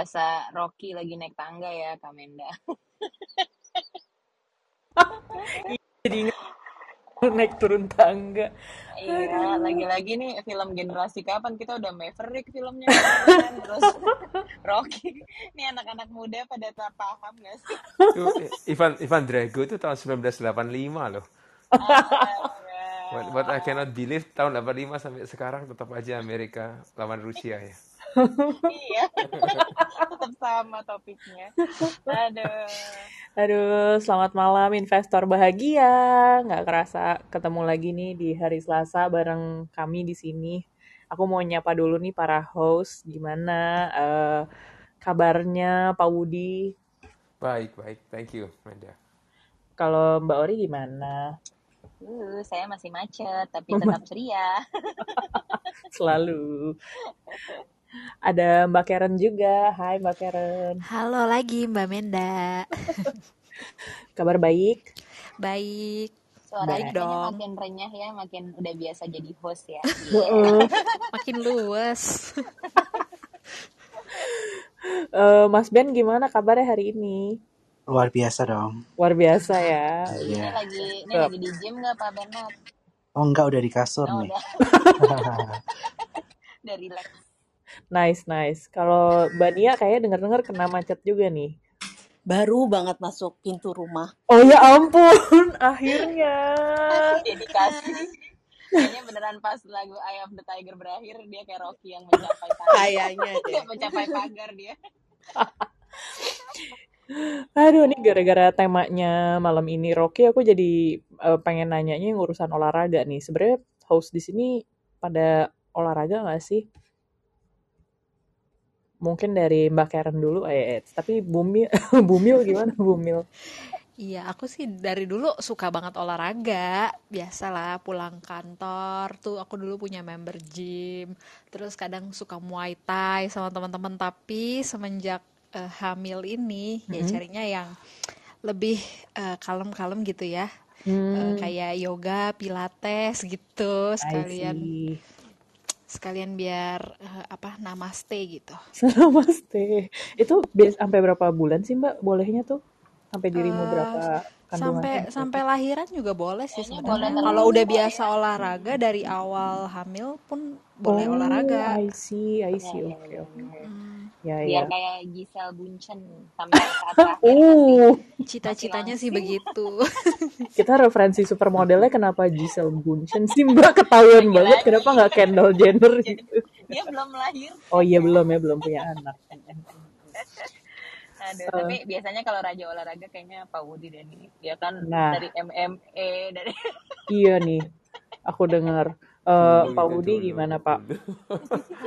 berasa Rocky lagi naik tangga ya, Kamenda. Jadi naik turun tangga. Iya, lagi-lagi nih film generasi kapan kita udah Maverick filmnya kan? terus Rocky. Ini anak-anak muda pada tak paham gak sih? Ivan Ivan Drago itu tahun 1985 loh. Astaga. What, what I cannot believe tahun 85 sampai sekarang tetap aja Amerika lawan Rusia ya. Iya, tetap sama topiknya. Aduh. Aduh, selamat malam investor bahagia. Nggak kerasa ketemu lagi nih di hari Selasa bareng kami di sini. Aku mau nyapa dulu nih para host. Gimana eh, kabarnya Pak Wudi? Baik, baik. Thank you, Manda. Kalau Mbak Ori gimana? Uh, saya masih macet, tapi tetap ceria. Selalu. Ada Mbak Karen juga. Hai Mbak Karen. Halo lagi Mbak Menda. Kabar baik? Baik. Suaranya Baik dong. makin renyah ya, makin udah biasa jadi host ya. Heeh. Makin luas. Eh, Mas Ben gimana kabarnya hari ini? Luar biasa dong. Luar biasa ya. Ini Iya. lagi ini lagi di gym nggak Pak Bernard? Oh enggak udah di kasur Oh, nih. udah, udah relax. Nice, nice. Kalau Mbak Nia kayaknya dengar-dengar kena macet juga nih. baru banget masuk pintu rumah. Oh ya ampun, akhirnya. Dedikasi. Kayaknya beneran pas lagu Eye of the Tiger berakhir dia kayak Rocky yang mencapai pagar. Kayaknya deh. mencapai pagar dia. Aduh, ini gara-gara temanya malam ini Rocky, aku jadi eh, pengen nanyanya yang urusan olahraga nih. Sebenarnya host di sini pada olahraga nggak sih? Mungkin dari Mbak Karen dulu, eh, eh, tapi Bumil, Bumil gimana Bumil? Iya, aku sih dari dulu suka banget olahraga. Biasalah pulang kantor tuh aku dulu punya member gym. Terus kadang suka Muay Thai sama teman-teman. Tapi semenjak eh, hamil ini ya Mm-mm. carinya yang lebih eh, kalem-kalem gitu ya. Eh, Hmm, kayak yoga, pilates gitu I sekalian see. Sekalian biar eh, apa namaste gitu. Namaste. Itu sampai berapa bulan sih Mbak? Bolehnya tuh? Sampai dirimu Eh, berapa kandungan sampai tuh? sampai lahiran juga boleh sih sebenarnya. Kalau udah biasa ya. olahraga dari awal hamil pun boleh Oh, olahraga. I see, I Ya, see. ya, Oke, ya, oke. ya. Mm, Ya, Biar ya. kayak Giselle Bundchen sampai saat Uh, Cita-citanya sih begitu. kita referensi supermodelnya kenapa Giselle Bundchen sih Mbak ketahuan banget kenapa nggak Kendall Jenner gitu. dia belum lahir. Oh iya belum ya belum punya anak. Aduh, Eh, tapi biasanya kalau raja olahraga kayaknya Pak Wudi dan ini. Dia kan nah dari MMA, dari iya nih aku dengar Eh, Dulu Pak Budi dulu, gimana Pak?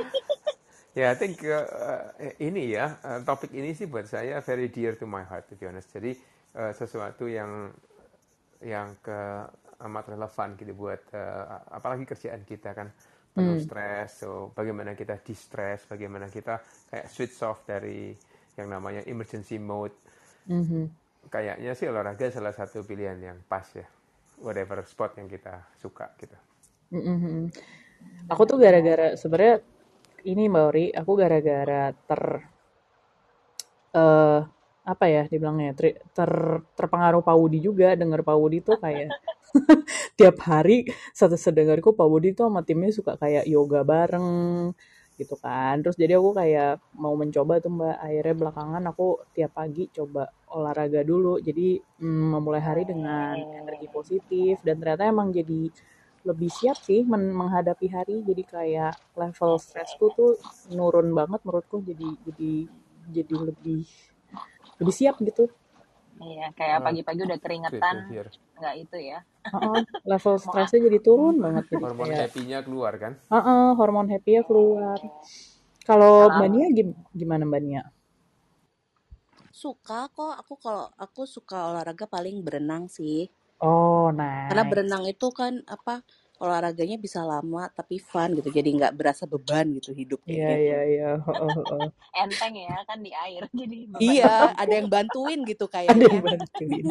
Ya, I think uh, uh, ini ya uh, topik ini sih buat saya very dear to my heart to be honest. Jadi uh, sesuatu yang yang ke amat relevan gitu buat uh, apalagi kerjaan kita kan penuh Hmm. stres. So bagaimana kita di-stress, bagaimana kita kayak switch off dari yang namanya emergency mode. Mhm. Kayaknya sih olahraga salah satu pilihan yang pas ya. Whatever spot yang kita suka gitu. Mhm. Aku tuh gara-gara sebenarnya ini Mbak Ori, aku gara-gara ter eh apa ya dibilangnya ter, ter- terpengaruh Pak Wudi juga denger Pak Wudi tuh kayak tiap hari satu sedengarku Pak Wudi tuh sama timnya suka kayak yoga bareng gitu kan. Terus jadi aku kayak mau mencoba tuh Mbak. Akhirnya belakangan aku tiap pagi coba olahraga dulu. Jadi mm, memulai hari dengan energi positif. Dan ternyata emang jadi lebih siap sih men- menghadapi hari. Jadi kayak level stresku tuh nurun banget menurutku. Jadi jadi jadi lebih lebih siap gitu Iya, kayak Uh, pagi-pagi udah keringetan, nggak itu ya. Heeh, level Mau stresnya jadi turun banget jadi Hormon kayak happy-nya keluar kan? heeh, hormon happy ya keluar. Kalau Mbak Nia gim- gimana Mbak Nia? Suka kok. Aku kalau aku suka olahraga paling berenang sih. oh Karena nice berenang itu kan apa olahraganya bisa lama tapi fun gitu. Jadi nggak berasa beban gitu hidupnya iya gitu. iya iya heeh. enteng ya kan di air, jadi beban Iya, ada yang bantuin gitu ada yang kayaknya. bantuin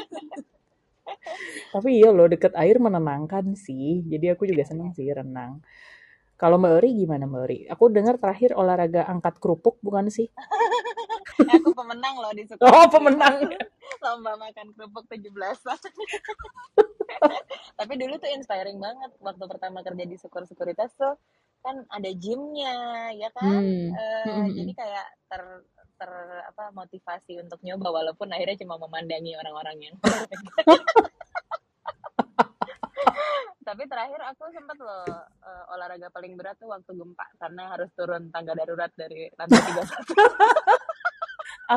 tapi iya loh deket air menenangkan sih jadi aku juga seneng sih renang kalau Mbak Ori gimana Mbak Ori aku dengar terakhir olahraga angkat kerupuk bukan sih aku pemenang loh di Sukor Oh, pemenang. lomba makan kerupuk 17-an tapi dulu tuh inspiring banget waktu pertama kerja di Sukor Sekuritas tuh kan ada gymnya ya kan Hmm. Mm, jadi kayak ter ter apa motivasi untuk nyoba walaupun akhirnya cuma memandangi orang-orang yang tapi terakhir aku sempat loh eh, olahraga paling berat tuh waktu gempa karena harus turun tangga darurat dari lantai 31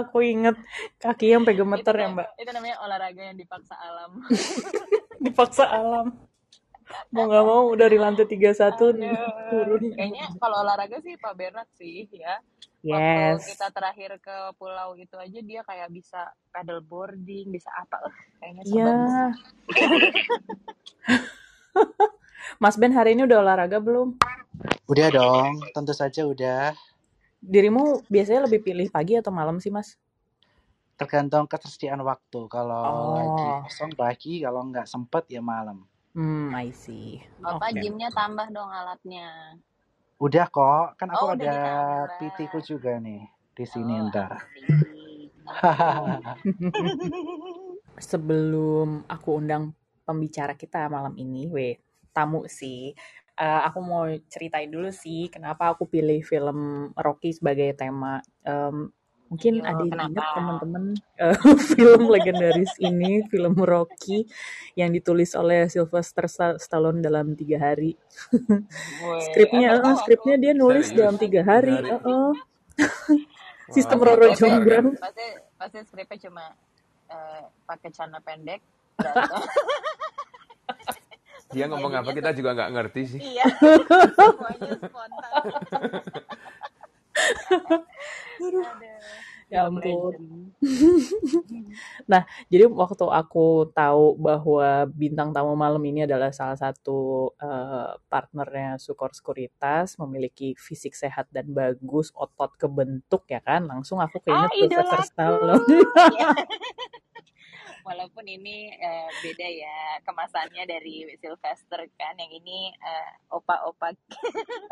Aku inget kaki yang sampai itu gemeter ya, Mbak. itu namanya olahraga yang dipaksa alam Dipaksa alam. Mau nggak mau dari lantai 31 nih Aduh, turun. kayaknya kalau olahraga sih Pak Bernard sih ya. Waktu Yes. kita terakhir ke pulau itu aja dia kayak bisa paddle boarding, bisa apa? Uh, kayaknya so Iya. Mas Ben hari ini udah olahraga belum? Udah dong, tentu saja udah. Dirimu biasanya lebih pilih pagi atau malam sih, Mas? Tergantung ketersediaan waktu. Kalau lagi Oh, kosong pagi, kalau nggak sempet ya malam. hmm, I see. Bapak Oke. gymnya tambah dong alatnya. Udah kok, kan aku Oh ada ditambah. PT ku juga nih di sini Oh ntar. Sebelum aku undang pembicara kita malam ini, weh, tamu sih. Eh, aku mau ceritain dulu sih kenapa aku pilih film Rocky sebagai tema. Em, mungkin Ayo ada yang ingat teman-teman eh, film legendaris ini, film Rocky yang ditulis oleh Sylvester Sta- Stallone dalam tiga hari. Skripnya, aku. skripnya dia nulis Serius? dalam tiga hari. Tiga hari? eh. Wah, Sistem aku Roro? Jonggrang. Pasti pasti skripnya cuma eh, pakai celana pendek. Dia ngomong apa kita juga nggak ngerti sih. Iya, semuanya spontan. Aduh, Ya ampun. Nah, jadi waktu aku tahu bahwa bintang tamu malam ini adalah salah satu eh, partnernya Sukor Sekuritas, memiliki fisik sehat dan bagus, otot kebentuk ya kan, langsung aku Ah, keinget Sylvester idolaku. Stallone. Walaupun ini eh, beda ya kemasannya dari Sylvester kan, yang ini eh, opa-opa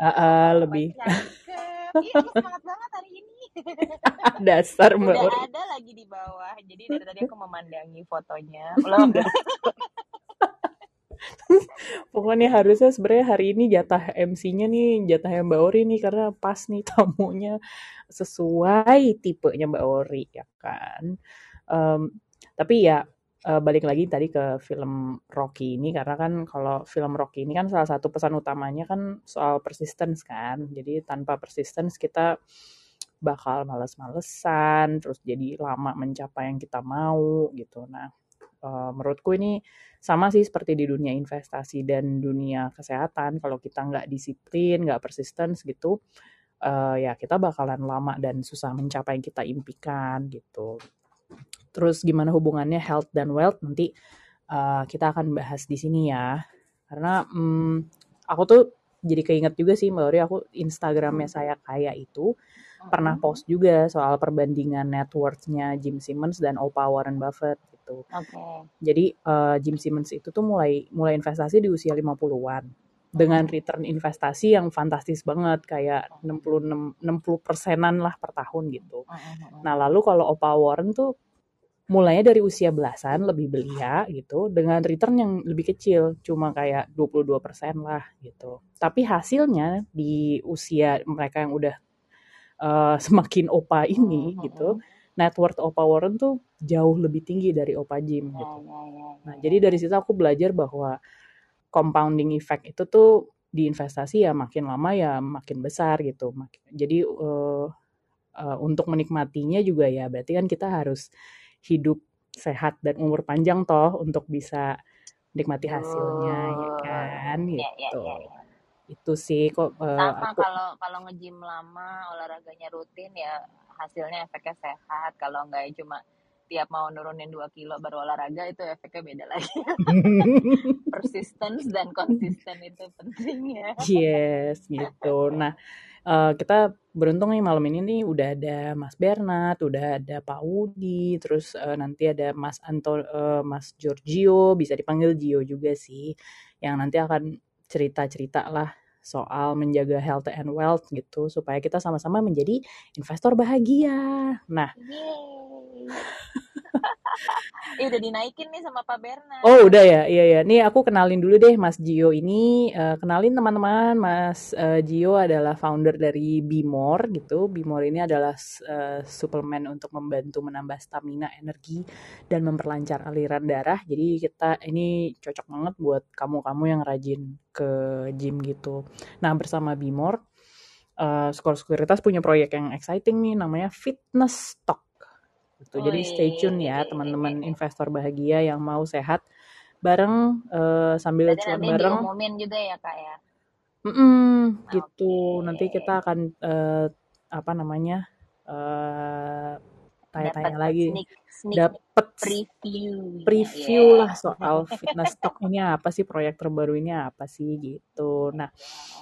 ah, opa lebih cakep. Iya, semangat banget hari ini. dasar Udah ada lagi di bawah. Jadi dari tadi aku memandangi fotonya. Pokoknya harusnya sebenarnya hari ini jatah MC-nya nih, jatahnya Mbak Ori nih karena pas nih tamunya sesuai tipenya Mbak Ori ya kan. Em, tapi ya eh, balik lagi tadi ke film Rocky ini karena kan kalau film Rocky ini kan salah satu pesan utamanya kan soal persistence kan. Jadi tanpa persistence kita bakal males-malesan, terus jadi lama mencapai yang kita mau gitu. Nah, eh, menurutku ini sama sih seperti di dunia investasi dan dunia kesehatan. Kalau kita nggak disiplin, nggak persistence gitu, eh, ya kita bakalan lama dan susah mencapai yang kita impikan gitu. Terus gimana hubungannya health dan wealth nanti eh, kita akan bahas di sini ya. Karena hmm, aku tuh jadi keinget juga sih Mbak Ori, aku Instagramnya saya kaya itu pernah post juga soal perbandingan net worth-nya Jim Simmons dan Oprah Warren Buffett gitu. Oke. Jadi eh, Jim Simmons itu tuh mulai mulai investasi di usia 50-an dengan return investasi yang fantastis banget kayak 66 60 persenan lah per tahun gitu. Nah, lalu kalau Oprah Warren tuh mulainya dari usia belasan lebih belia gitu dengan return yang lebih kecil cuma kayak 22% lah gitu. Tapi hasilnya di usia mereka yang udah eh, semakin opa ini gitu, net worth Oprah Warren tuh jauh lebih tinggi dari Oprah Jim gitu. Nah, jadi dari situ aku belajar bahwa compounding effect itu tuh di investasi ya makin lama ya makin besar gitu. Jadi eh, eh, untuk menikmatinya juga ya berarti kan kita harus hidup sehat dan umur panjang toh untuk bisa nikmati hasilnya ya kan Betul. Ya, ya, gitu. ya, ya. Itu sih kok Sama aku kalau kalau nge-gym lama, olahraganya rutin ya hasilnya efeknya sehat. Kalau enggak ya cuma tiap mau nurunin 2 kilo baru olahraga itu efeknya beda lagi. Persistence dan konsisten itu penting ya. Yes, gitu. Nah, eh, kita beruntung nih malam ini nih udah ada Mas Bernard, udah ada Pak Wudi, terus eh, nanti ada Mas Anto, eh, Mas Giorgio, bisa dipanggil Gio juga sih, yang nanti akan cerita-cerita lah soal menjaga health and wealth gitu supaya kita sama-sama menjadi investor bahagia. Nah, Yeay. Eh udah dinaikin nih sama Pak Bernard. Oh udah ya, iya ya. Nih aku kenalin dulu deh Mas Gio ini. Eh, kenalin teman-teman, Mas eh, Gio adalah founder dari Bimor gitu. Bimor ini adalah eh, suplemen untuk membantu menambah stamina, energi, dan memperlancar aliran darah. Jadi kita ini cocok banget buat kamu-kamu yang rajin ke gym gitu. Nah bersama Bimor, eh Skor Sekuritas punya proyek yang exciting nih, namanya Fitness Talk. Gitu. Jadi stay tune ya teman-teman investor bahagia yang mau sehat bareng eh, sambil Berarti cuan bareng. diumumin juga ya kak ya. Mm-mm, gitu. Oke. Nanti kita akan eh, apa namanya? eh tanya-tanya lagi dapat preview. preview Yeah. lah soal fitness talk ini apa sih proyek terbaru ini apa sih gitu. Nah,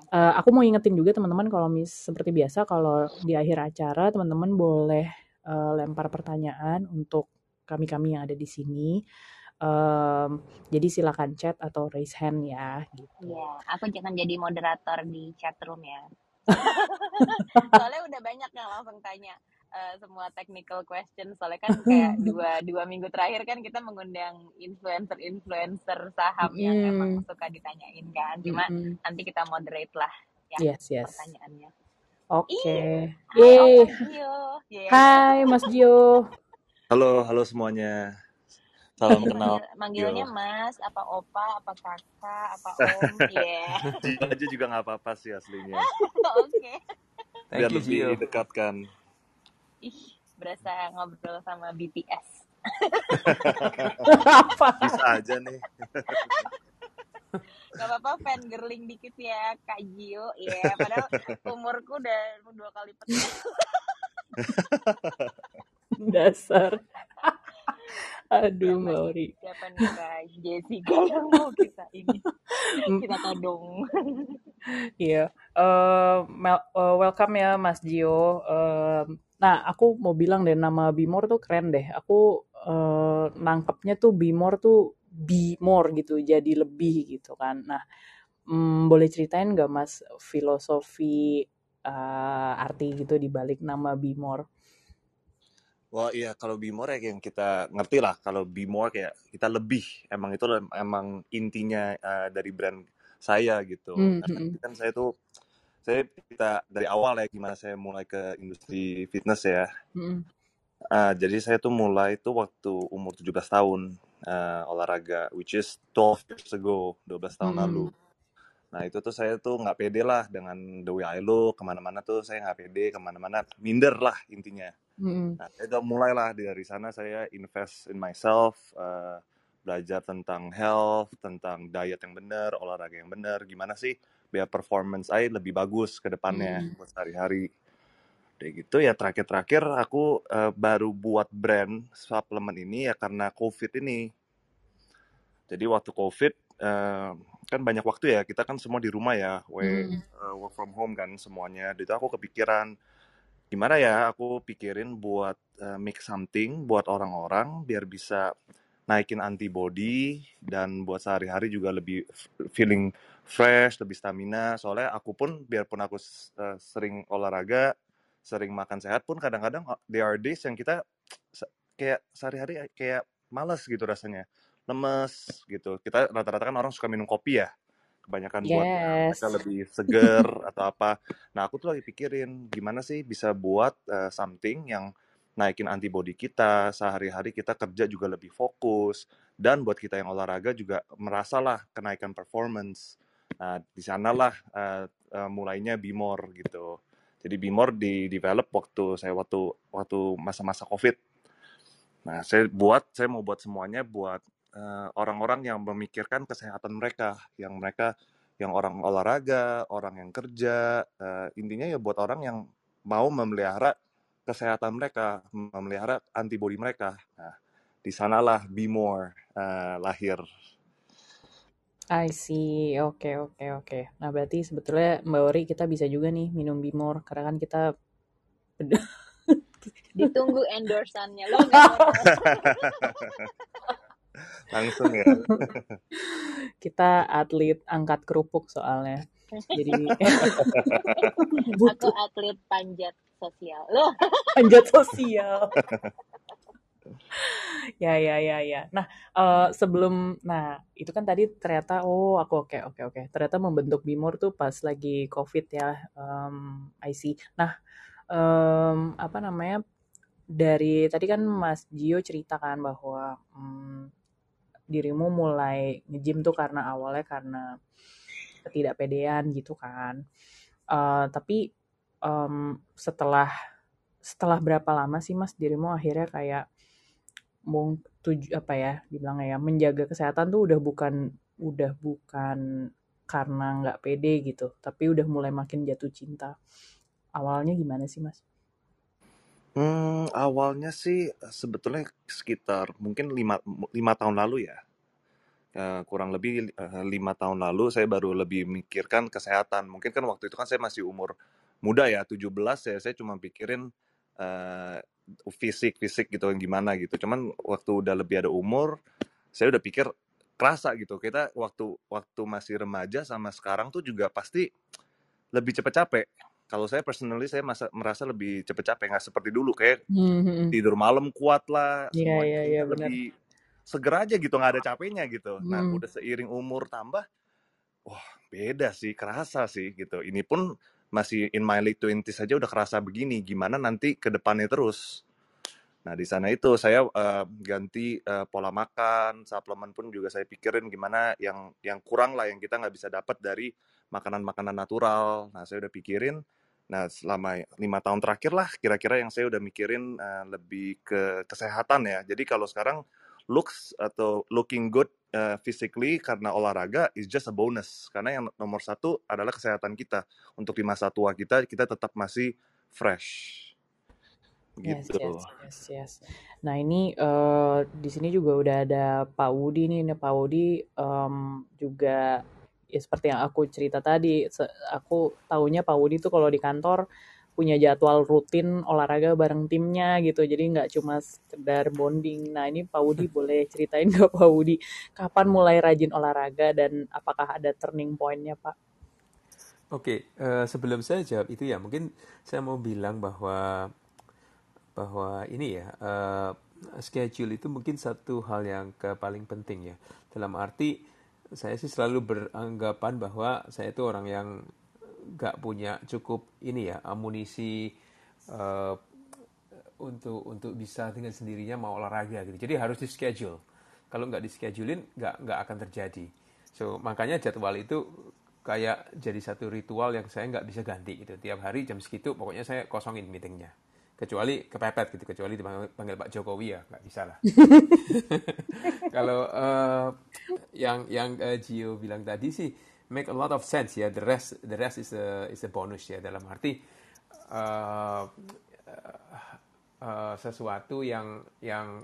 eh, aku mau ingetin juga teman-teman kalau mis seperti biasa kalau di akhir acara teman-teman boleh eh, lempar pertanyaan untuk kami-kami yang ada di sini. Em, jadi silakan chat atau raise hand ya gitu. Iya, aku jangan jadi moderator di chat room ya. Soalnya udah banyak yang langsung tanya eh, semua technical question. Soalnya kan kayak dua dua minggu terakhir kan kita mengundang influencer-influencer saham yang emang suka ditanyain kan. Cuma Mm-mm. nanti kita moderate lah ya Yes, yes. pertanyaannya. Oke. Hai Om Yeay. Yeah. Hai Mas Gio. Halo, halo semuanya. Salam kenal. Manggil, manggilnya Gio. Mas, apa Opa, apa Kakak, apa Om. Iya. Gio aja juga nggak apa-apa sih aslinya. Oke. Thank Biar you lebih dekat kan. Ih, berasa ngobrol sama BTS. apa? Bisa aja nih. Gak apa-apa fan girling dikit ya Kak Gio ya Padahal umurku udah dua kali petik Dasar. Aduh, Siapa, Ori. siapa nih Kak Jessica yang mau kita ini Kita todong Iya. Eh, mel- eh, welcome ya Mas Gio. Eh, nah, aku mau bilang deh nama Bimor tuh keren deh. Aku eh, nangkepnya tuh Bimor tuh be more gitu, jadi lebih gitu kan. Nah, mm, boleh ceritain nggak Mas filosofi eh, arti gitu di balik nama Bimor? Wah iya kalau be more ya yang kita ngerti lah. Kalau be more kayak kita lebih. Emang itu emang intinya uh, dari brand saya gitu. Karena hmm, kan saya tuh saya kita dari awal ya gimana saya mulai ke industri fitness ya. Hmm, Uh, jadi saya tuh mulai tuh waktu umur 17 tahun uh, olahraga which is 12 years ago 12 tahun hmm, lalu nah itu tuh saya tuh nggak pede lah dengan the way I look ke mana-mana tuh saya nggak pede ke mana-mana minder lah intinya hmm, Nah, saya udah mulailah dari sana saya invest in myself, uh, belajar tentang health, tentang diet yang benar, olahraga yang benar, gimana sih biar performance saya lebih bagus ke depannya hmm, buat sehari-hari. Kayak gitu ya terakhir-terakhir aku uh, baru buat brand suplemen ini ya karena COVID ini. Jadi waktu COVID uh, kan banyak waktu ya, kita kan semua di rumah ya, we, hmm, uh, work from home kan semuanya. Itu aku kepikiran gimana ya aku pikirin buat uh, make something buat orang-orang biar bisa naikin antibody dan buat sehari-hari juga lebih feeling fresh, lebih stamina. Soalnya aku pun biarpun aku uh, sering olahraga, sering makan sehat pun kadang-kadang uh, there are days yang kita kayak sehari-hari kayak males gitu rasanya. Lemes gitu. Kita rata-rata kan orang suka minum kopi ya kebanyakan buat ya, mereka yes. lebih seger atau apa. Nah, aku tuh lagi pikirin gimana sih bisa buat uh, something yang naikin antibody kita, sehari-hari kita kerja juga lebih fokus, dan buat kita yang olahraga juga merasalah kenaikan performance. Nah, di sanalah uh, uh, mulainya Bimor gitu. Jadi Bimor di develop waktu saya waktu waktu masa-masa COVID. Nah, saya buat, saya mau buat semuanya buat orang-orang yang memikirkan kesehatan mereka, yang mereka, yang orang olahraga, orang yang kerja, eh, intinya ya buat orang yang mau memelihara kesehatan mereka, memelihara antibodi mereka. Nah, di sanalah Be More eh, lahir. I see. Oke, oke, oke. Nah, berarti sebetulnya Mbak Ori kita bisa juga nih minum Bimor karena kan kita Ditunggu endorsannya Lo gak mau Langsung ya. kita atlet angkat kerupuk soalnya. Jadi Aku butuh atlet panjat sosial. Loh, panjat sosial. Ya, ya, ya, ya. Nah, eh, sebelum, nah itu kan tadi ternyata, oh aku oke, oke, oke. Ternyata membentuk Bimor tuh pas lagi COVID ya, um, I see. Nah, em, apa namanya? Dari tadi kan Mas Gio ceritakan bahwa hmm, dirimu mulai nge-gym tuh karena awalnya karena ketidakpedean gitu kan. Eh, tapi em, setelah setelah berapa lama sih Mas dirimu akhirnya kayak mau tuju apa ya dibilangnya ya menjaga kesehatan tuh udah bukan udah bukan karena nggak pede gitu, tapi udah mulai makin jatuh cinta. Awalnya gimana sih Mas? Hmm, awalnya sih sebetulnya sekitar mungkin lima, lima tahun lalu ya. Eh, kurang lebih eh, lima tahun lalu saya baru lebih mikirkan kesehatan. Mungkin kan waktu itu kan saya masih umur muda ya, 17 ya, saya cuma pikirin eh, fisik fisik gitu yang gimana gitu. Cuman waktu udah lebih ada umur, saya udah pikir kerasa gitu. Kita waktu waktu masih remaja sama sekarang tuh juga pasti lebih cepet capek. Kalau saya personally saya masa, merasa lebih cepet capek nggak seperti dulu kayak Hmm, hmm, hmm. tidur malam kuat lah, iya, iya, benar. lebih seger aja gitu nggak ada capeknya gitu. Nah Hmm. udah seiring umur tambah, wah beda sih, kerasa sih gitu. Ini pun masih in my late 20s saja udah kerasa begini. Gimana nanti ke depannya terus? Nah di sana itu saya eh, ganti eh, pola makan, suplemen pun juga saya pikirin gimana yang yang kurang lah yang kita nggak bisa dapat dari makanan-makanan natural. Nah saya udah pikirin. Nah selama lima tahun terakhir lah kira-kira yang saya udah mikirin eh, lebih ke kesehatan ya. Jadi kalau sekarang looks atau looking good uh, physically karena olahraga is just a bonus karena yang nomor satu adalah kesehatan kita untuk di masa tua kita kita tetap masih fresh Yes, gitu yes, yes, yes. Nah ini eh, di sini juga udah ada Pak Wudi nih. Nah, Pak Wudi em, juga ya seperti yang aku cerita tadi, aku taunya Pak Wudi tuh kalau di kantor punya jadwal rutin olahraga bareng timnya gitu. Jadi nggak cuma sekedar bonding. Nah ini Pak Wudi boleh ceritain nggak Pak Wudi kapan mulai rajin olahraga dan apakah ada turning point-nya Pak? Oke, eh, sebelum saya jawab itu ya, mungkin saya mau bilang bahwa bahwa ini ya eh, schedule itu mungkin satu hal yang ke paling penting ya. Dalam arti saya sih selalu beranggapan bahwa saya itu orang yang nggak punya cukup ini ya amunisi eh, untuk untuk bisa dengan sendirinya mau olahraga gitu. Jadi harus di schedule. Kalau nggak di schedulein nggak nggak akan terjadi. So makanya jadwal itu kayak jadi satu ritual yang saya nggak bisa ganti gitu. Tiap hari jam segitu pokoknya saya kosongin meetingnya. Kecuali kepepet gitu, kecuali dipanggil Pak Jokowi ya nggak bisa lah. Kalau eh, yang yang eh, Gio bilang tadi sih make a lot of sense ya. The rest the rest is a is a bonus ya dalam arti eh, eh, sesuatu yang yang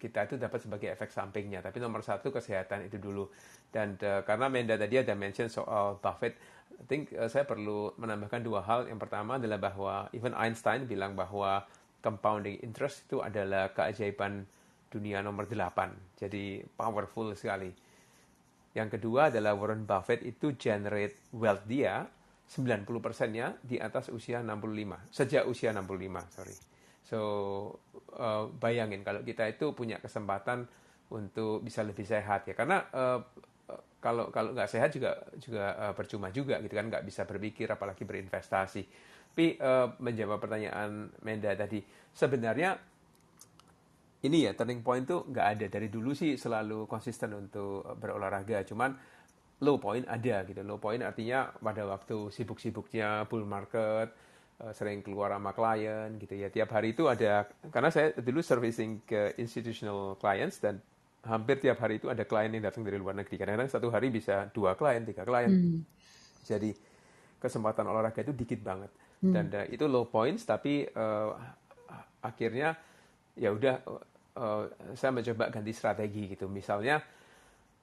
kita itu dapat sebagai efek sampingnya. Tapi nomor satu kesehatan itu dulu. Dan eh, karena Menda tadi ada mention soal Buffett, I think eh, saya perlu menambahkan dua hal. Yang pertama adalah bahwa even Einstein bilang bahwa compounding interest itu adalah keajaiban dunia nomor 8. Jadi powerful sekali. Yang kedua adalah Warren Buffett itu generate wealth dia 90%-nya di atas usia 65. Sejak usia 65, sorry. So, uh, bayangin kalau kita itu punya kesempatan untuk bisa lebih sehat ya. Karena uh, kalau kalau nggak sehat juga juga uh, percuma juga gitu kan nggak bisa berpikir apalagi berinvestasi. Tapi uh, menjawab pertanyaan Menda tadi, sebenarnya ini ya turning point tuh nggak ada. Dari dulu sih selalu konsisten untuk berolahraga cuman low point ada gitu. Low point artinya pada waktu sibuk-sibuknya bull market eh, sering keluar sama klien gitu ya. Tiap hari itu ada karena saya dulu servicing ke institutional clients dan hampir tiap hari itu ada klien yang datang dari luar negeri. Kadang-kadang satu hari bisa dua klien tiga klien. Hmm. jadi kesempatan olahraga itu dikit banget. Dan uh, itu low points tapi uh, akhirnya ya udah uh, saya mencoba ganti strategi gitu. Misalnya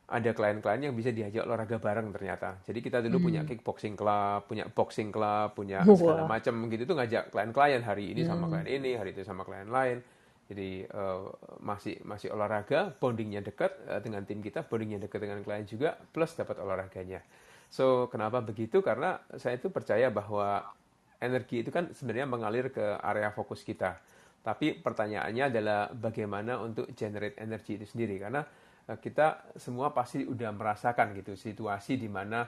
ada klien-klien yang bisa diajak olahraga bareng ternyata. Jadi kita dulu punya kickboxing club punya boxing club punya segala macam gitu. Tuh ngajak klien-klien hari ini sama klien ini hari itu sama klien lain jadi uh, masih masih olahraga bondingnya dekat uh, dengan tim kita bondingnya dekat dengan klien juga plus dapat olahraganya So, kenapa begitu? Karena saya itu percaya bahwa energi itu kan sebenarnya mengalir ke area fokus kita. Tapi pertanyaannya adalah bagaimana untuk generate energi itu sendiri karena eh, kita semua pasti udah merasakan gitu situasi di mana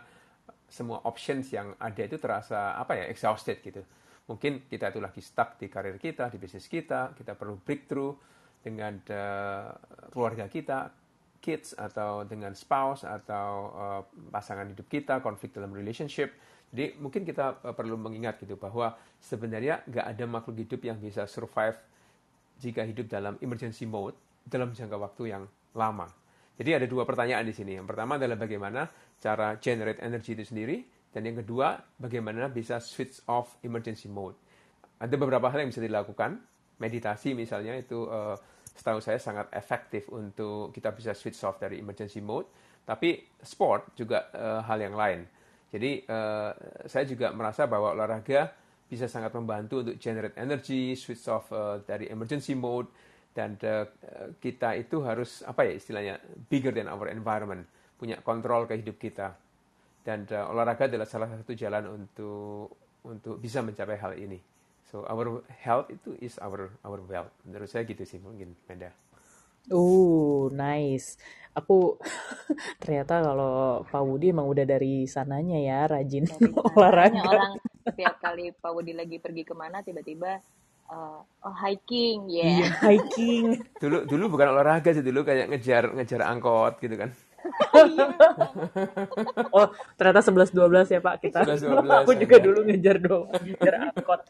semua options yang ada itu terasa apa ya exhausted gitu. Mungkin kita itu lagi stuck di karir kita, di bisnis kita, kita perlu breakthrough dengan uh, keluarga kita, kids atau dengan spouse atau uh, pasangan hidup kita, konflik dalam relationship. Jadi mungkin kita uh, perlu mengingat gitu bahwa sebenarnya nggak ada makhluk hidup yang bisa survive jika hidup dalam emergency mode dalam jangka waktu yang lama. Jadi ada dua pertanyaan di sini. Yang pertama adalah bagaimana cara generate energy itu sendiri, dan yang kedua bagaimana bisa switch off emergency mode. Ada beberapa hal yang bisa dilakukan. Meditasi misalnya itu uh, setahu saya sangat efektif untuk kita bisa switch off dari emergency mode. Tapi sport juga uh, hal yang lain. Jadi uh, saya juga merasa bahwa olahraga bisa sangat membantu untuk generate energy, switch off uh, dari emergency mode, dan uh, kita itu harus apa ya istilahnya bigger than our environment punya kontrol ke hidup kita dan uh, olahraga adalah salah satu jalan untuk untuk bisa mencapai hal ini so our health itu is our our wealth menurut saya gitu sih mungkin Menda Uh, nice. Aku ternyata kalau Pak Budi emang udah dari sananya ya, rajin dari olahraga. orang setiap kali Pak Budi lagi pergi ke mana tiba-tiba uh, oh hiking ya yeah. Iya, hiking. dulu dulu bukan olahraga sih dulu kayak ngejar ngejar angkot gitu kan oh iya Oh, ternyata 11 12 ya Pak kita. 11 12 Aku juga ada. dulu ngejar doang, ngejar angkot.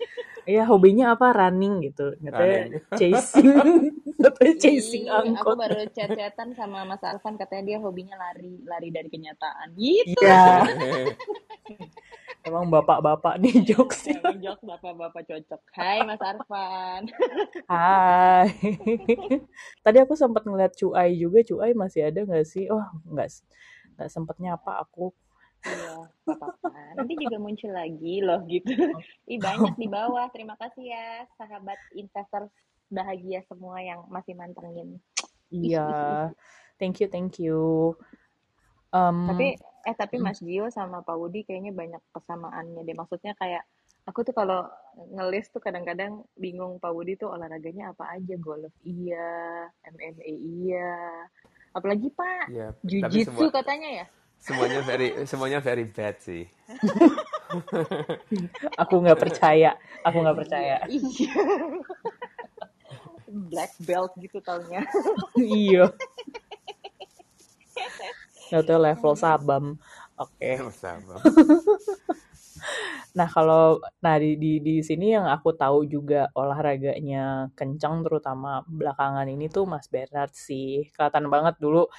Iya, hobinya apa? Running gitu. Katanya Running. chasing. Katanya chasing aku angkot. baru chat-chatan sama Mas Arfan katanya dia hobinya lari lari dari kenyataan gitu Iya, emang bapak-bapak nih jokesnya. Emang jokes bapak-bapak cocok Hai Mas Arfan Hai. Tadi aku sempat ngeliat Cuai juga. Cuai masih ada nggak sih? Oh, nggak nggak sempet nyapa aku. Iya, apa-apa. Nanti juga muncul lagi loh gitu. Ih, banyak di bawah. Terima kasih ya, sahabat investor bahagia semua yang masih mantengin. Iya, thank you, thank you. Um, Tapi, eh tapi mm, Mas Gio sama Pak Wudi kayaknya banyak kesamaannya deh. Maksudnya kayak, aku tuh kalau ngelis tuh kadang-kadang bingung Pak Wudi tuh olahraganya apa aja. Golf iya, MMA iya. Apalagi Pak, ya Jujitsu semua katanya ya? semuanya very semuanya very bad sih aku nggak percaya, aku nggak percaya. iya. Black belt gitu taunya. Iya, tahu level sabam. Oke. sama Nah, kalau nah di, di di sini yang aku tahu juga olahraganya kencang terutama belakangan ini tuh Mas Bernard sih. Kelihatan banget dulu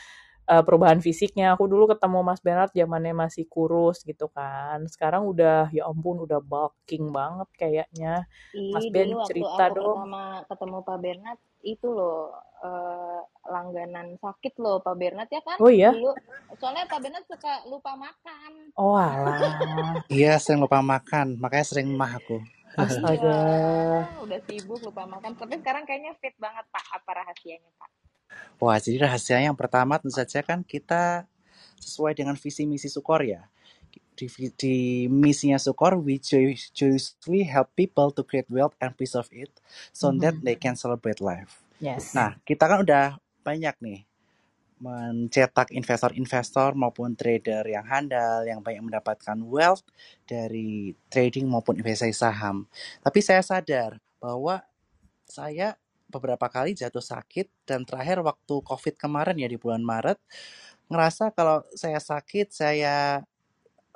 eh, perubahan fisiknya. Aku dulu ketemu Mas Bernard zamannya masih kurus gitu kan. Sekarang udah ya ampun udah bulking banget kayaknya. Mas Ih, Ben dulu waktu cerita aku dong. pertama ketemu Pak Bernard itu loh eh, langganan sakit loh Pak Bernard ya kan Oh iya? dulu. Soalnya Pak Bernard suka lupa makan. Oh alah. Iya, sering lupa makan, makanya sering mah aku. Astaga. Iya, udah sibuk lupa makan. Tapi sekarang kayaknya fit banget Pak. Apa rahasianya Pak? Wah, jadi rahasianya yang pertama tentu saja kan kita sesuai dengan visi misi Sukor ya. Di, di misinya Sukor, we joy- joyously help people to create wealth and peace of it so that Mhm. they can celebrate life. Yes. Nah, kita kan udah banyak nih mencetak investor-investor maupun trader yang handal yang banyak mendapatkan wealth dari trading maupun investasi saham. Tapi saya sadar bahwa saya beberapa kali jatuh sakit dan terakhir waktu COVID kemarin ya di bulan Maret ngerasa kalau saya sakit saya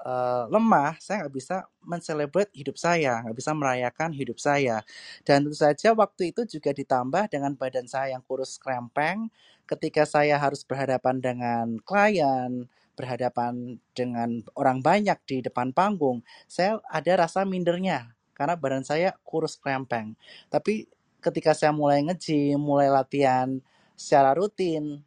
eh, lemah saya nggak bisa mencelebrate hidup saya nggak bisa merayakan hidup saya. Dan tentu saja waktu itu juga ditambah dengan badan saya yang kurus krempeng. Ketika saya harus berhadapan dengan klien berhadapan dengan orang banyak di depan panggung saya ada rasa mindernya karena badan saya kurus krempeng. Tapi ketika saya mulai nge-gym, mulai latihan secara rutin,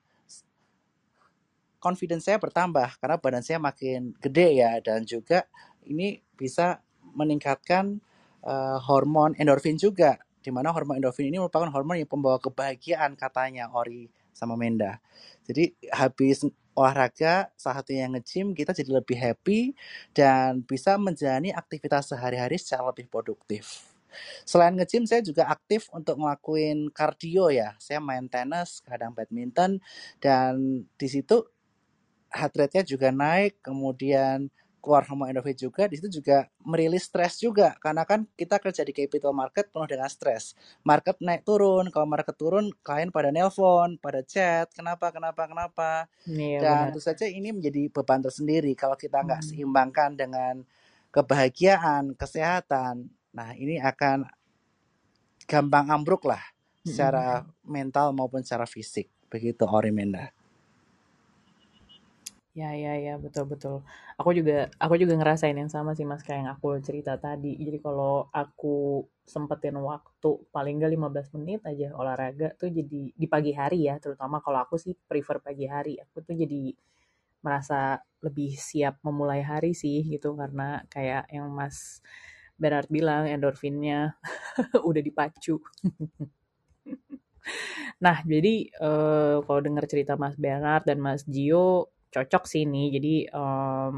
confidence saya bertambah karena badan saya makin gede ya dan juga ini bisa meningkatkan eh, hormon endorfin juga di mana hormon endorfin ini merupakan hormon yang pembawa kebahagiaan katanya Ori sama Menda. Jadi habis olahraga, satu yang nge-gym, kita jadi lebih happy dan bisa menjalani aktivitas sehari-hari secara lebih produktif. Selain nge-gym, saya juga aktif untuk ngelakuin kardio ya. Saya main tenis, kadang badminton, dan di situ heart rate-nya juga naik, kemudian keluar hormon endorfin juga, di situ juga merilis stres juga, karena kan kita kerja di capital market penuh dengan stres. Market naik turun, kalau market turun, klien pada nelpon, pada chat, kenapa, kenapa, kenapa. Iya Dan benar. tentu saja ini menjadi beban tersendiri kalau kita nggak Hmm. seimbangkan dengan kebahagiaan, kesehatan. Nah, ini akan gampang ambruk lah Mm-mm. secara mental maupun secara fisik. Begitu Orimenda. Ya ya ya betul betul. Aku juga aku juga ngerasain yang sama sih Mas kayak yang aku cerita tadi. Jadi kalau aku sempetin waktu paling nggak 15 menit aja olahraga tuh jadi di pagi hari ya, terutama kalau aku sih prefer pagi hari. Aku tuh jadi merasa lebih siap memulai hari sih gitu karena kayak yang Mas Bernard bilang endorfinnya udah dipacu. Nah, jadi eh, kalau dengar cerita Mas Bernard dan Mas Gio cocok sih nih. Jadi em,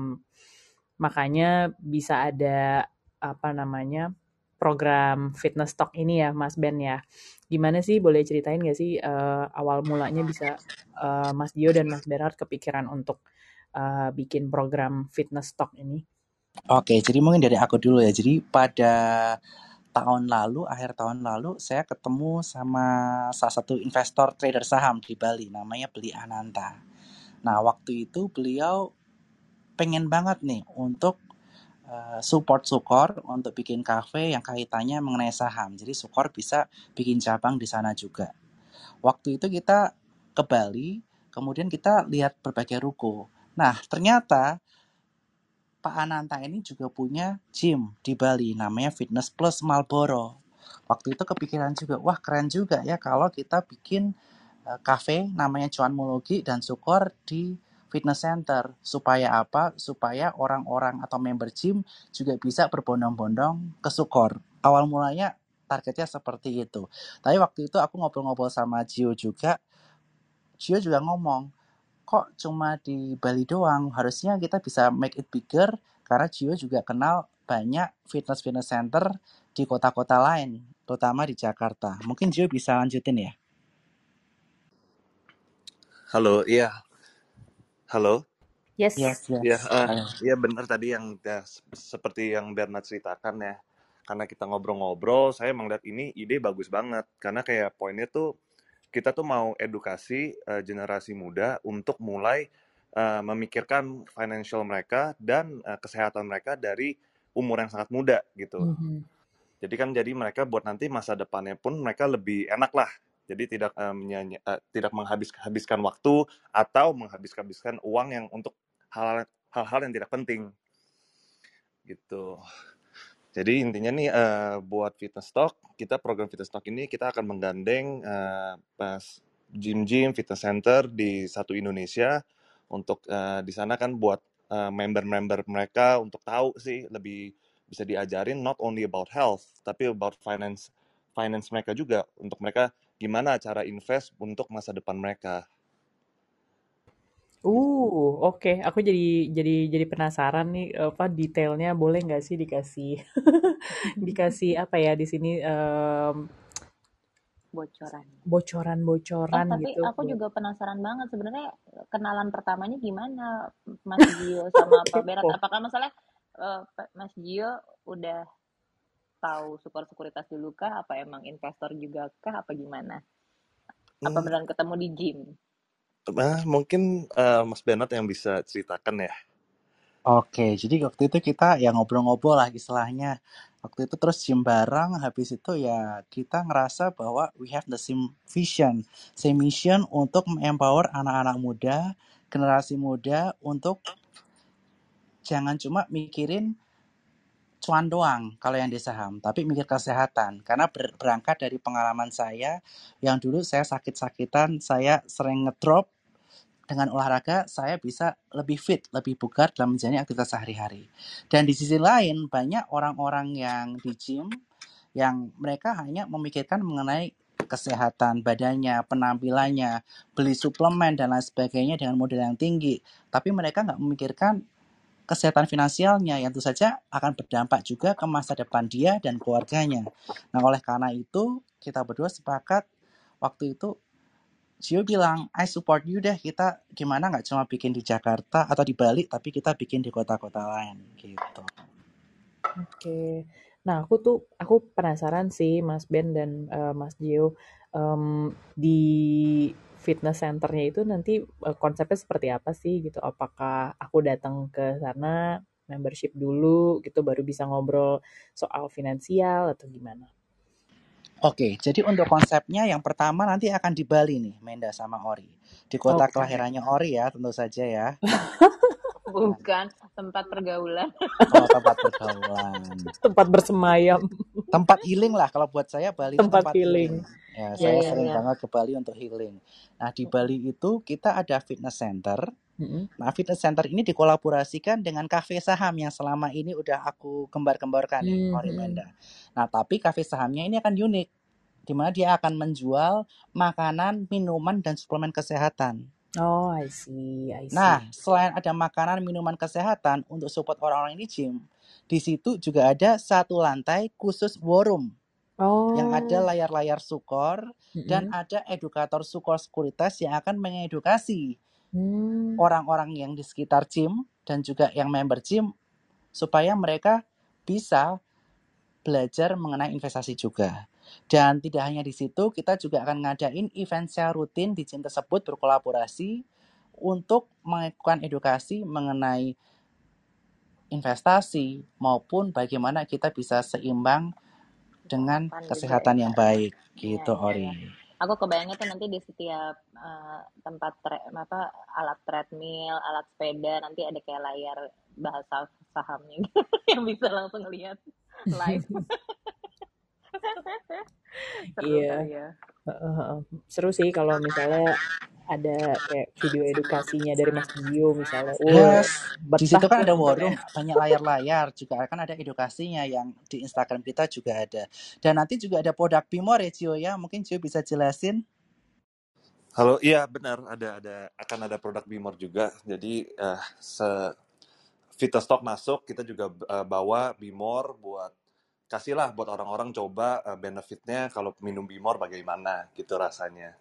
makanya bisa ada apa namanya program fitness talk ini ya Mas Ben ya. Gimana sih boleh ceritain gak sih eh, awal mulanya bisa eh, Mas Gio dan Mas Bernard kepikiran untuk eh, bikin program fitness talk ini? Oke, jadi mungkin dari aku dulu ya. Jadi pada tahun lalu, akhir tahun lalu, saya ketemu sama salah satu investor trader saham di Bali, namanya Beli Ananta. Nah, waktu itu beliau pengen banget nih untuk eh, support Sukor untuk bikin cafe yang kaitannya mengenai saham. Jadi Sukor bisa bikin cabang di sana juga. Waktu itu kita ke Bali, kemudian kita lihat berbagai ruko. Nah, ternyata Pak Ananta ini juga punya gym di Bali namanya Fitness Plus Marlboro. Waktu itu kepikiran juga, wah keren juga ya kalau kita bikin cafe namanya Cuan Mologi dan Sukor di fitness center. Supaya apa? Supaya orang-orang atau member gym juga bisa berbondong-bondong ke Sukor. Awal mulanya targetnya seperti itu. Tapi waktu itu aku ngobrol-ngobrol sama Gio juga, Gio juga ngomong, kok cuma di Bali doang? Harusnya kita bisa make it bigger karena Gio juga kenal banyak fitness-fitness center di kota-kota lain, terutama di Jakarta. Mungkin Gio bisa lanjutin ya? Halo, iya. Halo. Yes. Yes, Iya, yes. eh, Ayo. iya benar tadi yang ya, se- seperti yang Bernard ceritakan ya. Karena kita ngobrol-ngobrol, saya emang lihat ini ide bagus banget. Karena kayak poinnya tuh kita tuh mau edukasi eh, generasi muda untuk mulai eh, memikirkan financial mereka dan eh, kesehatan mereka dari umur yang sangat muda gitu. Mhm. Jadi kan jadi mereka buat nanti masa depannya pun mereka lebih enak lah. Jadi tidak eh, menyanyi- eh, tidak menghabiskan waktu atau menghabiskan uang yang untuk hal hal-hal yang tidak penting gitu. Jadi intinya nih eh, buat fitness talk, kita program fitness talk ini kita akan menggandeng eh, pas gym-gym fitness center di satu Indonesia untuk eh, di sana kan buat eh, member-member mereka untuk tahu sih lebih bisa diajarin not only about health tapi about finance finance mereka juga untuk mereka gimana cara invest untuk masa depan mereka. Uh, oke. Aku jadi jadi jadi penasaran nih apa detailnya boleh nggak sih dikasih dikasih apa ya di sini em, bocoran. Oh bocoran-bocoran tapi gitu. aku juga penasaran banget sebenarnya kenalan pertamanya gimana Mas Gio sama Pak Berat? Apakah masalah eh, Pak- Mas Gio udah tahu sukor sekuritas dulu kah? Apa emang investor juga kah? Apa gimana? Apa Hmm, beneran ketemu di gym? ah, mungkin eh, Mas Bernard yang bisa ceritakan ya. Oke, jadi waktu itu kita ya ngobrol-ngobrol lah istilahnya. Waktu itu terus gym bareng, habis itu ya kita ngerasa bahwa we have the same vision, same mission untuk empower anak-anak muda, generasi muda untuk jangan cuma mikirin cuan doang kalau yang di saham, tapi mikir kesehatan. Karena ber- berangkat dari pengalaman saya yang dulu saya sakit-sakitan, saya sering ngedrop dengan olahraga saya bisa lebih fit, lebih bugar dalam menjalani aktivitas sehari-hari. Dan di sisi lain banyak orang-orang yang di gym yang mereka hanya memikirkan mengenai kesehatan badannya, penampilannya, beli suplemen dan lain sebagainya dengan modal yang tinggi. Tapi mereka nggak memikirkan kesehatan finansialnya yang tentu saja akan berdampak juga ke masa depan dia dan keluarganya. Nah, oleh karena itu kita berdua sepakat waktu itu Gio bilang, I support you deh, kita gimana nggak cuma bikin di Jakarta atau di Bali, tapi kita bikin di kota-kota lain, gitu. Oke. Nah, aku tuh aku penasaran sih Mas Ben dan uh, Mas Gio um, di fitness centernya itu nanti uh, konsepnya seperti apa sih gitu? Apakah aku datang ke sana membership dulu gitu baru bisa ngobrol soal finansial atau gimana? Oke, jadi untuk konsepnya yang pertama nanti akan di Bali nih, Menda sama Ori. Di kota Oke. kelahirannya Ori ya, tentu saja ya. Bukan tempat pergaulan. Oh, tempat pergaulan. Tempat bersemayam. Tempat healing lah kalau buat saya Bali Tempat tempat healing. healing. Ya, Iya saya iya sering iya. banget ke Bali untuk healing. Nah, di Bali itu kita ada fitness center. Nah, fitness center ini dikolaborasikan dengan kafe saham yang selama ini udah aku gembar-gemborkan nih, Ori Mhm. Menda. Nah, tapi kafe sahamnya ini akan unik, di mana dia akan menjual makanan, minuman, dan suplemen kesehatan. Oh, I see, I Nah, see. selain ada makanan, minuman kesehatan untuk support orang-orang di gym, di situ juga ada satu lantai khusus war room yang ada Oh, layar-layar sukor dan mm-mm. ada edukator sukor sekuritas yang akan mengedukasi Hmm. orang-orang yang di sekitar gym dan juga yang member gym supaya mereka bisa belajar mengenai investasi juga. Dan tidak hanya di situ, kita juga akan ngadain event secara rutin di gym tersebut berkolaborasi untuk melakukan edukasi mengenai investasi maupun bagaimana kita bisa seimbang dengan Kesehatan juga ya. yang baik Iya gitu iya iya. Ori. Aku kebayangnya tuh nanti di setiap eh, tempat tre- apa alat treadmill, alat sepeda nanti ada kayak layar bahasa sahamnya gitu yang bisa langsung lihat live. Seru Iya. kali ya. Seru sih kalau misalnya ada kayak video edukasinya dari Mas Gio misalnya. Wah, Yes, di situ kan ada war room, nontonnya. banyak layar-layar, juga akan ada edukasinya yang di Instagram kita juga ada. Dan nanti juga ada produk Bimor ya Cio ya, mungkin Cio bisa jelasin. Halo, iya benar ada ada akan ada produk Bimor juga. Jadi eh, se Vitastock masuk, kita juga eh, bawa Bimor buat kasihlah buat orang-orang coba eh, benefitnya kalau minum Bimor bagaimana gitu rasanya.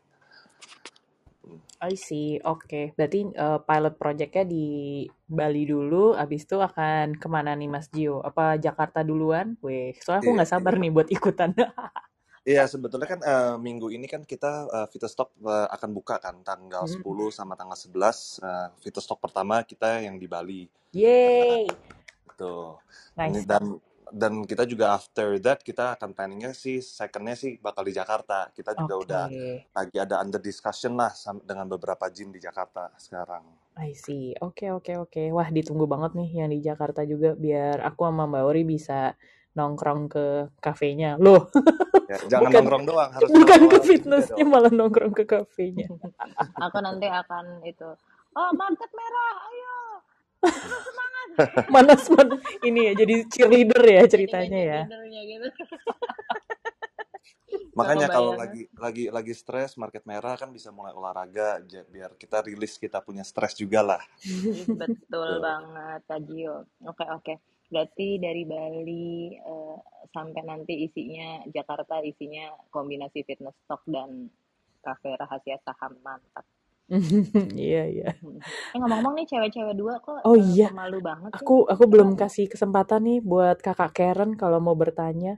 I see, oke. Berarti eh, pilot projectnya di Bali dulu, abis itu akan ke mana nih Mas Gio? Apa Jakarta duluan? Weh, soalnya aku Iya, nggak sabar nih buat ikutan. Iya, sebetulnya kan eh, minggu ini kan kita eh, Vitastock eh, akan buka kan tanggal Mm. 10 sama tanggal 11 eh, Vitastock pertama kita yang di Bali. Yeay, Tuh. nice. Dan dan kita juga after that kita akan planningnya sih secondnya sih bakal di Jakarta. Kita juga Oke, udah lagi ada under discussion lah dengan beberapa gym di Jakarta sekarang. I see. Oke, oke, oke. Wah, ditunggu banget nih yang di Jakarta juga biar aku sama Mbak Ori bisa nongkrong ke kafenya. Loh, Ya, jangan bukan nongkrong doang, harus bukan ke fitnessnya, malah nongkrong ke kafenya. Aku nanti akan itu. Oh, market merah, ayo. Manas man ini ya jadi cheerleader ya ceritanya ya. gitu. Makanya kalau lagi lagi lagi stres market merah kan bisa mulai olahraga biar kita rilis kita punya stres juga lah. Betul banget, Kak Gio. Oke, oke. Berarti dari Bali eh, sampai nanti isinya Jakarta isinya kombinasi fitness stock dan kafe rahasia saham mantap. Iya iya. Eh ngomong-ngomong nih cewek-cewek dua kok Oh eh, iya, pemalu banget sih. aku aku belum Kenapa? kasih kesempatan nih buat kakak Karen kalau mau bertanya,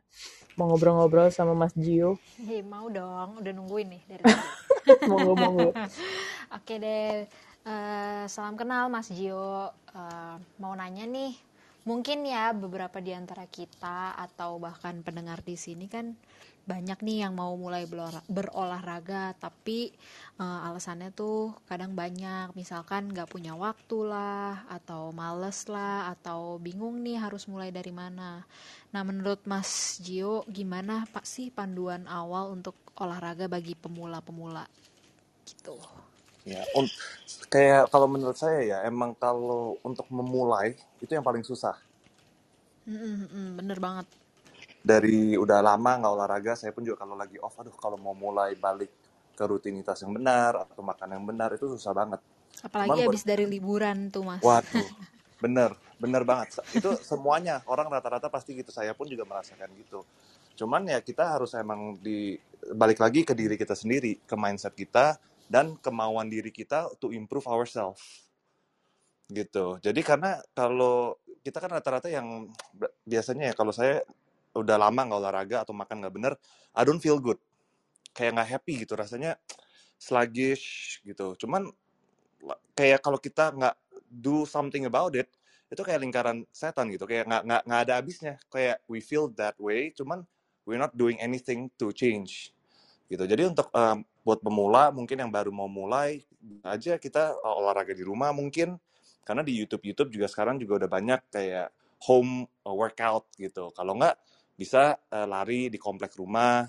mau ngobrol-ngobrol sama Mas Gio. Hei, mau dong, udah nungguin nih dari tadi. Monggo monggo. Oke deh, Eh, salam kenal Mas Gio. Eh, mau nanya nih, mungkin ya beberapa di antara kita atau bahkan pendengar di sini kan banyak nih yang mau mulai berolahraga, tapi eh, alasannya tuh kadang banyak, misalkan nggak punya waktu lah, atau males lah, atau bingung nih harus mulai dari mana. Nah, menurut Mas Gio, gimana Pak sih panduan awal untuk olahraga bagi pemula-pemula gitu? Ya, un- kayak kalau menurut saya ya emang kalau untuk memulai itu yang paling susah. Mm-mm, mm, bener banget. Dari udah lama nggak olahraga saya pun juga kalau lagi off aduh kalau mau mulai balik ke rutinitas yang benar atau makan yang benar itu susah banget. Apalagi cuman buat habis dari liburan tuh, Mas. waduh bener bener banget. Itu semuanya orang rata-rata pasti gitu saya pun juga merasakan gitu. Cuman ya kita harus emang di balik lagi ke diri kita sendiri ke mindset kita dan kemauan diri kita to improve ourselves gitu. Jadi karena kalau kita kan rata-rata yang biasanya ya kalau saya udah lama nggak olahraga atau makan nggak bener, I don't feel good. Kayak nggak happy gitu, rasanya sluggish gitu. Cuman kayak kalau kita nggak do something about it, itu kayak lingkaran setan gitu. Kayak nggak nggak nggak ada habisnya. Kayak we feel that way, cuman we're not doing anything to change gitu. Jadi untuk um, buat pemula mungkin yang baru mau mulai aja kita uh, olahraga di rumah mungkin karena di YouTube YouTube juga sekarang juga udah banyak kayak home uh, workout gitu. Kalau nggak bisa uh, lari di komplek rumah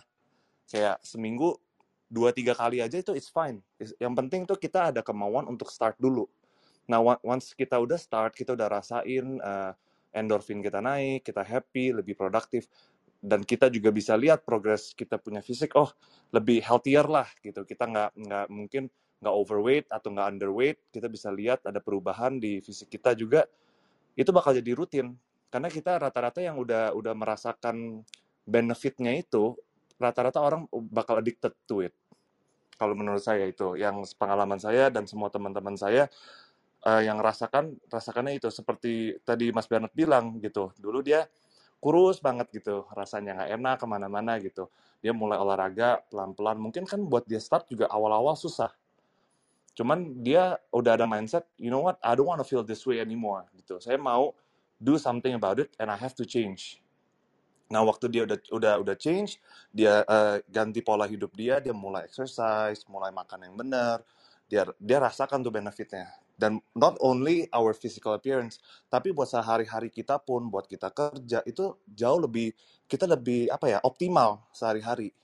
kayak seminggu dua tiga kali aja itu it's fine. Yang penting tuh kita ada kemauan untuk start dulu. Nah once kita udah start kita udah rasain uh, endorfin kita naik kita happy lebih produktif dan kita juga bisa lihat progres kita punya fisik oh lebih healthier lah gitu. Kita nggak nggak mungkin nggak overweight atau nggak underweight kita bisa lihat ada perubahan di fisik kita juga itu bakal jadi rutin karena kita rata-rata yang udah udah merasakan benefitnya itu rata-rata orang bakal addicted to it. Kalau menurut saya itu yang pengalaman saya dan semua teman-teman saya uh, yang rasakan rasakannya itu seperti tadi Mas Bernard bilang gitu. Dulu dia kurus banget gitu rasanya nggak enak ke mana-mana gitu. Dia mulai olahraga pelan-pelan. Mungkin kan buat dia start juga awal-awal susah. Cuman dia udah ada mindset you know what? I don't want to feel this way anymore. Gitu. Saya mau do something about it and I have to change. Nah, waktu dia udah udah udah change, dia uh, ganti pola hidup dia, dia mulai exercise, mulai makan yang benar, dia dia rasakan tuh benefitnya. Dan not only our physical appearance, tapi buat sehari-hari kita pun, buat kita kerja itu jauh lebih kita lebih apa ya optimal sehari-hari,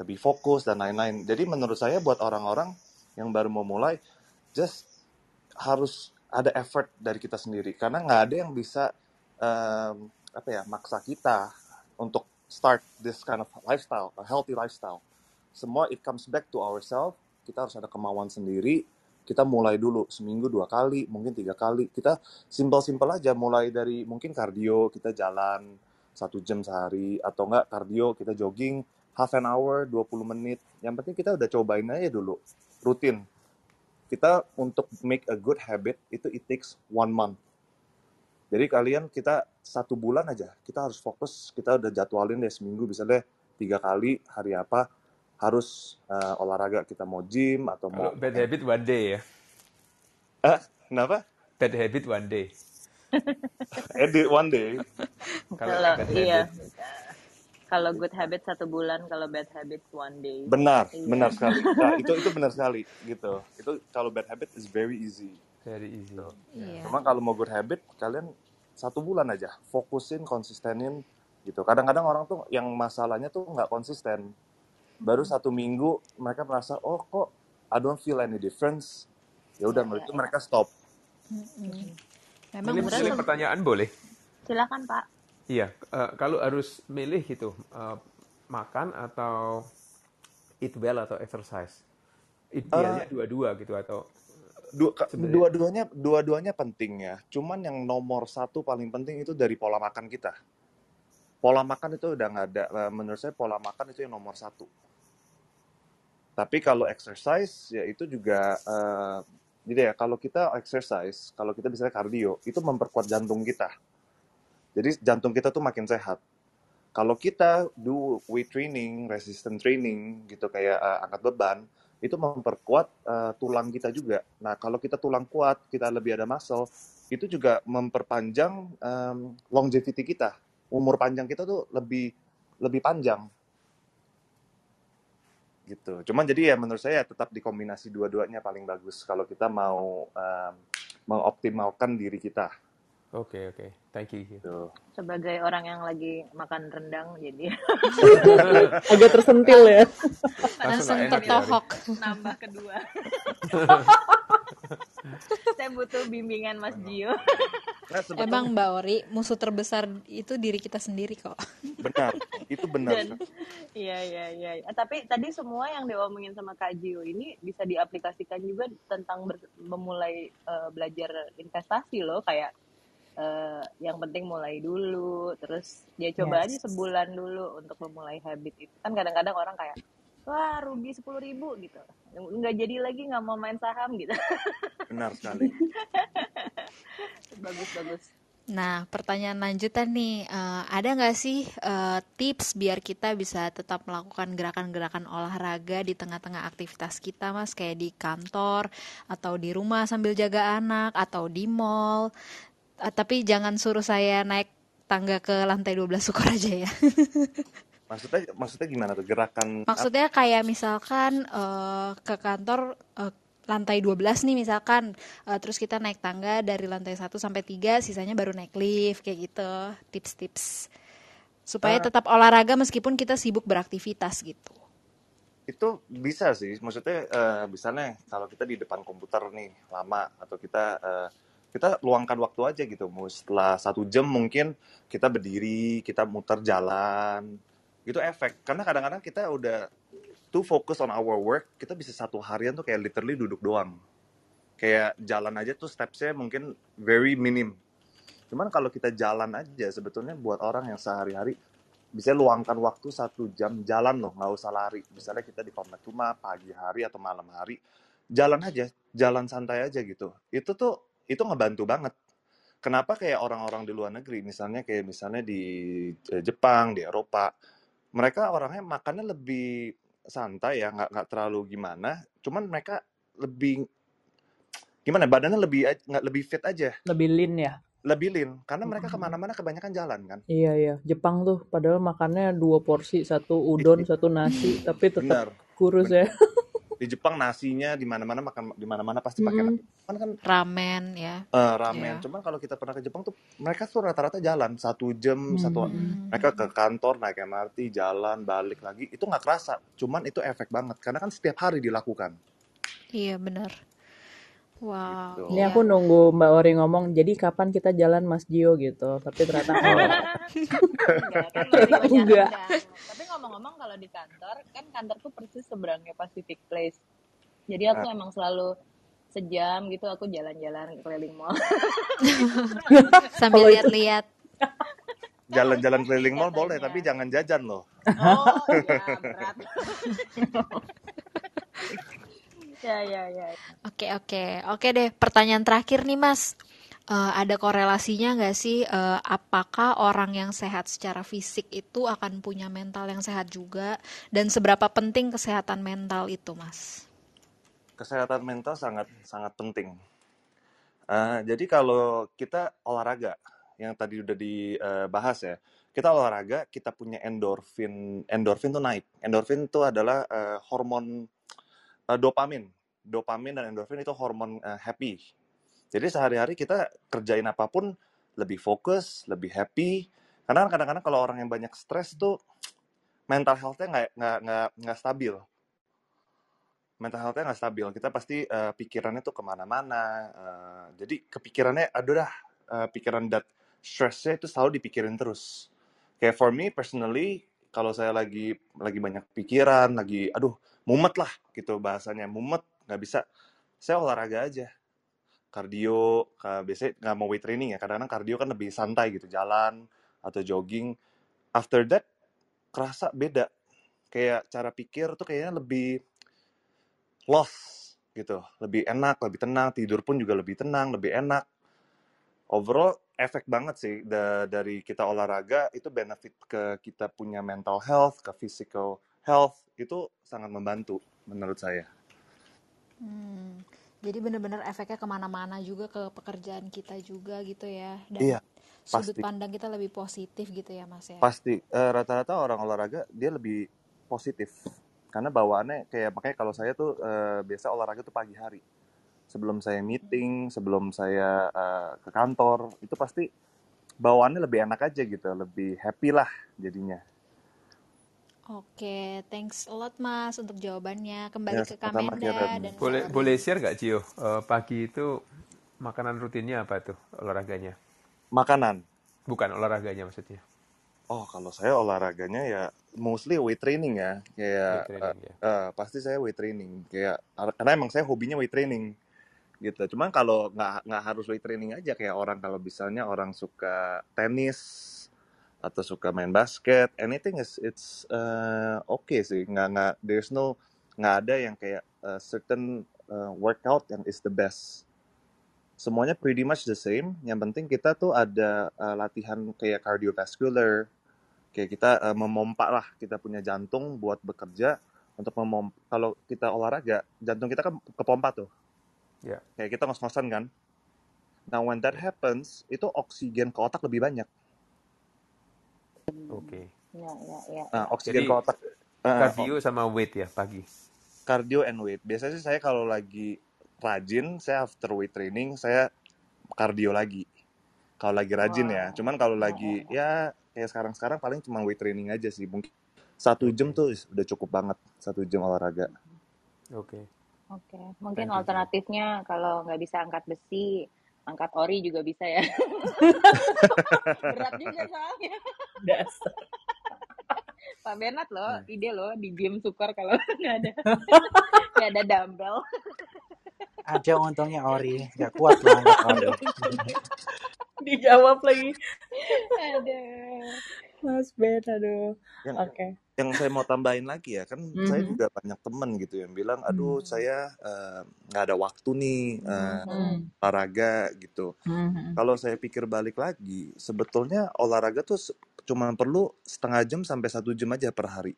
lebih fokus dan lain-lain. Jadi menurut saya buat orang-orang yang baru mau mulai, just harus ada effort dari kita sendiri karena nggak ada yang bisa um, apa ya maksa kita untuk start this kind of lifestyle, a healthy lifestyle. Semua it comes back to ourselves. Kita harus ada kemauan sendiri. Kita mulai dulu seminggu dua kali, mungkin tiga kali. Kita simple-simple aja. Mulai dari mungkin kardio, kita jalan satu jam sehari atau enggak kardio kita jogging half an hour 20 menit. Yang penting kita udah cobain aja dulu rutin kita untuk make a good habit itu it takes one month. Jadi kalian kita satu bulan aja kita harus fokus kita udah jadwalin deh seminggu bisa deh tiga kali hari apa harus uh, olahraga kita mau gym atau Kalau mau bad habit one day ya. ah kenapa Bad habit one day. edit one day Kalau iya, habit kalau good habit satu bulan, kalau bad habit one day. benar Iya. benar sekali nah, itu itu benar sekali gitu itu kalau bad habit is very easy very easy. Iya. Cuma kalau mau good habit, kalian satu bulan aja fokusin, konsistenin gitu. Kadang-kadang orang tuh yang masalahnya tuh nggak konsisten. Baru satu minggu mereka merasa, oh kok I don't feel any difference. Ya udah, itu iya. mereka stop. Memang Milih, Sebenarnya milih sem- pertanyaan boleh? silakan Pak. Iya, eh, kalau harus milih gitu, eh, makan atau eat well atau exercise, idealnya dua-dua gitu atau Dua, ka- sebenarnya dua-duanya, dua-duanya penting ya. Cuman yang nomor satu paling penting itu dari pola makan kita. Pola makan itu udah nggak ada. Menurut saya pola makan itu yang nomor satu. Tapi kalau exercise ya itu juga eh, jadi ya kalau kita exercise, kalau kita misalnya cardio, itu memperkuat jantung kita. Jadi jantung kita tuh makin sehat. Kalau kita do weight training, resistance training gitu kayak eh, angkat beban, itu memperkuat eh, tulang kita juga. Nah, kalau kita tulang kuat, kita lebih ada muscle, itu juga memperpanjang em, longevity kita. Umur panjang kita tuh lebih lebih panjang gitu. Cuman jadi ya menurut saya tetap dikombinasi dua-duanya paling bagus kalau kita mau em, mengoptimalkan diri kita. Oke oke, thank you. Gitu. Sebagai orang yang lagi makan rendang, jadi Agak tersentil ya. Langsung enak ya, tertohok. nambah kedua. Saya butuh bimbingan Mas Gio. Nah, Emang Mbak Ori, musuh terbesar itu diri kita sendiri kok. benar, itu benar. Dan iya iya iya. Tapi tadi semua yang diomongin sama Kak Gio ini bisa diaplikasikan juga tentang ber- memulai eh, belajar investasi loh kayak eh, yang penting mulai dulu terus ya coba aja Yes. sebulan dulu untuk memulai habit itu kan kadang-kadang orang kayak wah rugi sepuluh ribu gitu nggak jadi lagi nggak mau main saham gitu Benar sekali. bagus bagus Nah, pertanyaan lanjutan nih, eh, ada nggak sih eh, tips biar kita bisa tetap melakukan gerakan-gerakan olahraga di tengah-tengah aktivitas kita, Mas? Kayak di kantor, atau di rumah sambil jaga anak, atau di mall. Eh, tapi jangan suruh saya naik tangga ke lantai 12 syukur aja ya. Maksudnya maksudnya gimana tuh gerakan? Maksudnya kayak misalkan eh, ke kantor eh, lantai 12 nih misalkan eh, terus kita naik tangga dari lantai 1 sampai 3 sisanya baru naik lift kayak gitu. Tips-tips supaya Eh, tetap olahraga meskipun kita sibuk beraktivitas gitu. itu bisa sih. Maksudnya eh, misalnya kalau kita di depan komputer nih lama atau kita eh, kita luangkan waktu aja gitu. Setelah satu jam mungkin kita berdiri, kita muter jalan. Itu efek. Karena kadang-kadang kita udah too focus on our work, kita bisa satu harian tuh kayak literally duduk doang. Kayak jalan aja tuh stepsnya mungkin very minim. Cuman kalau kita jalan aja sebetulnya buat orang yang sehari-hari bisa luangkan waktu satu jam jalan loh, nggak usah lari. Misalnya kita di komplek rumah pagi hari atau malam hari, jalan aja, jalan santai aja gitu. Itu tuh itu ngebantu banget. Kenapa kayak orang-orang di luar negeri, misalnya kayak misalnya di eh, Jepang, di Eropa, mereka orangnya makannya lebih santai ya, nggak nggak terlalu gimana. Cuman mereka lebih gimana? Badannya lebih nggak lebih fit aja, Lebih lean ya. lebih lean. Karena mereka Mm-mm. ke mana-mana kebanyakan jalan kan. Iya iya. Jepang tuh padahal makannya dua porsi, satu udon, satu nasi, tapi tetap Benar, kurus benar. ya. Di Jepang nasinya di mana-mana makan di mana-mana pasti pakai nasi. Cuman kan Ramen ya. eh, ramen. Ya. Cuman kalau kita pernah ke Jepang tuh mereka tuh rata-rata jalan satu jam satu Hmm. mereka Hmm. ke kantor naik MRT jalan balik lagi itu nggak kerasa. Cuman itu efek banget karena kan setiap hari dilakukan Iya benar. Wow, gitu. Ini aku nunggu Mbak Ori ngomong, jadi kapan kita jalan Mas Gio gitu. Tapi ternyata enggak. kan ternyata enggak. tapi ngomong-ngomong kalau di kantor kan kantorku persis seberangnya Pacific Place jadi aku Nah, emang selalu sejam gitu aku jalan-jalan keliling mall Sambil lihat-lihat. jalan-jalan keliling mall boleh tapi jangan jajan loh. oh ya berat ya ya ya Oke, oke. Oke deh, pertanyaan terakhir nih, Mas. Eh, ada korelasinya nggak sih, eh, apakah orang yang sehat secara fisik itu akan punya mental yang sehat juga? Dan seberapa penting kesehatan mental itu, Mas? Kesehatan mental sangat sangat penting. Eh, jadi kalau kita olahraga yang tadi udah dibahas ya, kita olahraga kita punya endorfin, endorfin tuh naik. Endorfin itu adalah eh, hormon eh, dopamin. Dopamin dan endorfin itu hormon eh, happy. Jadi sehari-hari kita kerjain apa pun lebih fokus, lebih happy. Karena kadang-kadang kalau orang yang banyak stres tuh mental health-nya nggak nggak nggak stabil. Mental health-nya nggak stabil. Kita pasti eh, pikirannya tuh ke mana-mana. eh, jadi kepikirannya, aduh dah, eh, pikiran dat stressnya itu selalu dipikirin terus. Kayak for me personally, kalau saya lagi lagi banyak pikiran, lagi aduh mumet lah gitu bahasanya, mumet nggak bisa. Saya olahraga aja, kardio, ka- biasanya nggak mau weight training ya, kadang-kadang kardio kan lebih santai gitu, jalan atau jogging. After that, kerasa beda. Kayak cara pikir tuh kayaknya lebih lost gitu, lebih enak, lebih tenang, tidur pun juga lebih tenang, lebih enak. Overall, efek banget sih da- dari kita olahraga itu benefit ke kita punya mental health, ke physical health itu sangat membantu menurut saya. Hmm, jadi benar-benar efeknya ke mana-mana juga ke pekerjaan kita juga gitu ya. Dan Iya, sudut pasti. pandang kita lebih positif gitu ya, Mas ya. Pasti Eh, rata-rata orang olahraga dia lebih positif karena bawaannya kayak makanya kalau saya tuh eh, biasa olahraga tuh pagi hari sebelum saya meeting, sebelum saya eh, ke kantor itu pasti bawaannya lebih enak aja gitu, lebih happy lah jadinya. Oke, thanks a lot Mas untuk jawabannya. Kembali Ya, ke Kamenda dan Boleh boleh share nggak Cio? Eh, pagi itu makanan rutinnya apa tuh olahraganya? Makanan. Bukan olahraganya maksudnya. Oh, kalau saya olahraganya ya mostly weight training ya. Kayak Weight training ya. eh, eh, pasti saya weight training. Kayak karena emang saya hobinya weight training gitu. Cuman kalau nggak nggak harus weight training aja kayak orang kalau misalnya orang suka tenis atau suka main basket, anything is it's uh, okay sih. Nggak nggak there's no nggak ada yang kayak uh, certain uh, workout yang is the best. Semuanya pretty much the same. Yang penting kita tuh ada uh, latihan kayak cardiovascular, kayak kita uh, memompa lah kita punya jantung buat bekerja untuk memom kalau kita olahraga jantung kita kan kepompa tuh Ya. kayak kita ngos-ngosan kan nah when that happens itu oksigen ke otak lebih banyak Oke. Ya, ya, ya. nah oksigen Jadi ke otak kardio sama weight ya pagi. cardio and weight biasanya sih saya kalau lagi rajin saya after weight training saya cardio lagi kalau lagi rajin ya Wow. cuman kalau Ya, lagi ya, ya. ya kayak sekarang-sekarang paling cuma weight training aja sih mungkin satu jam Oke. tuh udah cukup banget satu jam olahraga Oke. Oke, mungkin Thank you alternatifnya kalau nggak bisa angkat besi, angkat ori juga bisa ya. Berat juga soalnya. Dasar. Pak Bernard loh, Hmm. ide loh di gym sukor kalau nggak ada nggak ada dumbbell. Ada untungnya Ori, gak kuat lah angkat Ori. Dijawab lagi. Ada. Mas Ben, aduh. yang Oke. yang saya mau tambahin lagi ya kan saya Mhm. juga banyak temen gitu yang bilang aduh Hmm. saya eh, nggak ada waktu nih eh, Hmm. olahraga gitu Hmm. kalau saya pikir balik lagi sebetulnya olahraga tuh cuma perlu setengah jam sampai satu jam aja per hari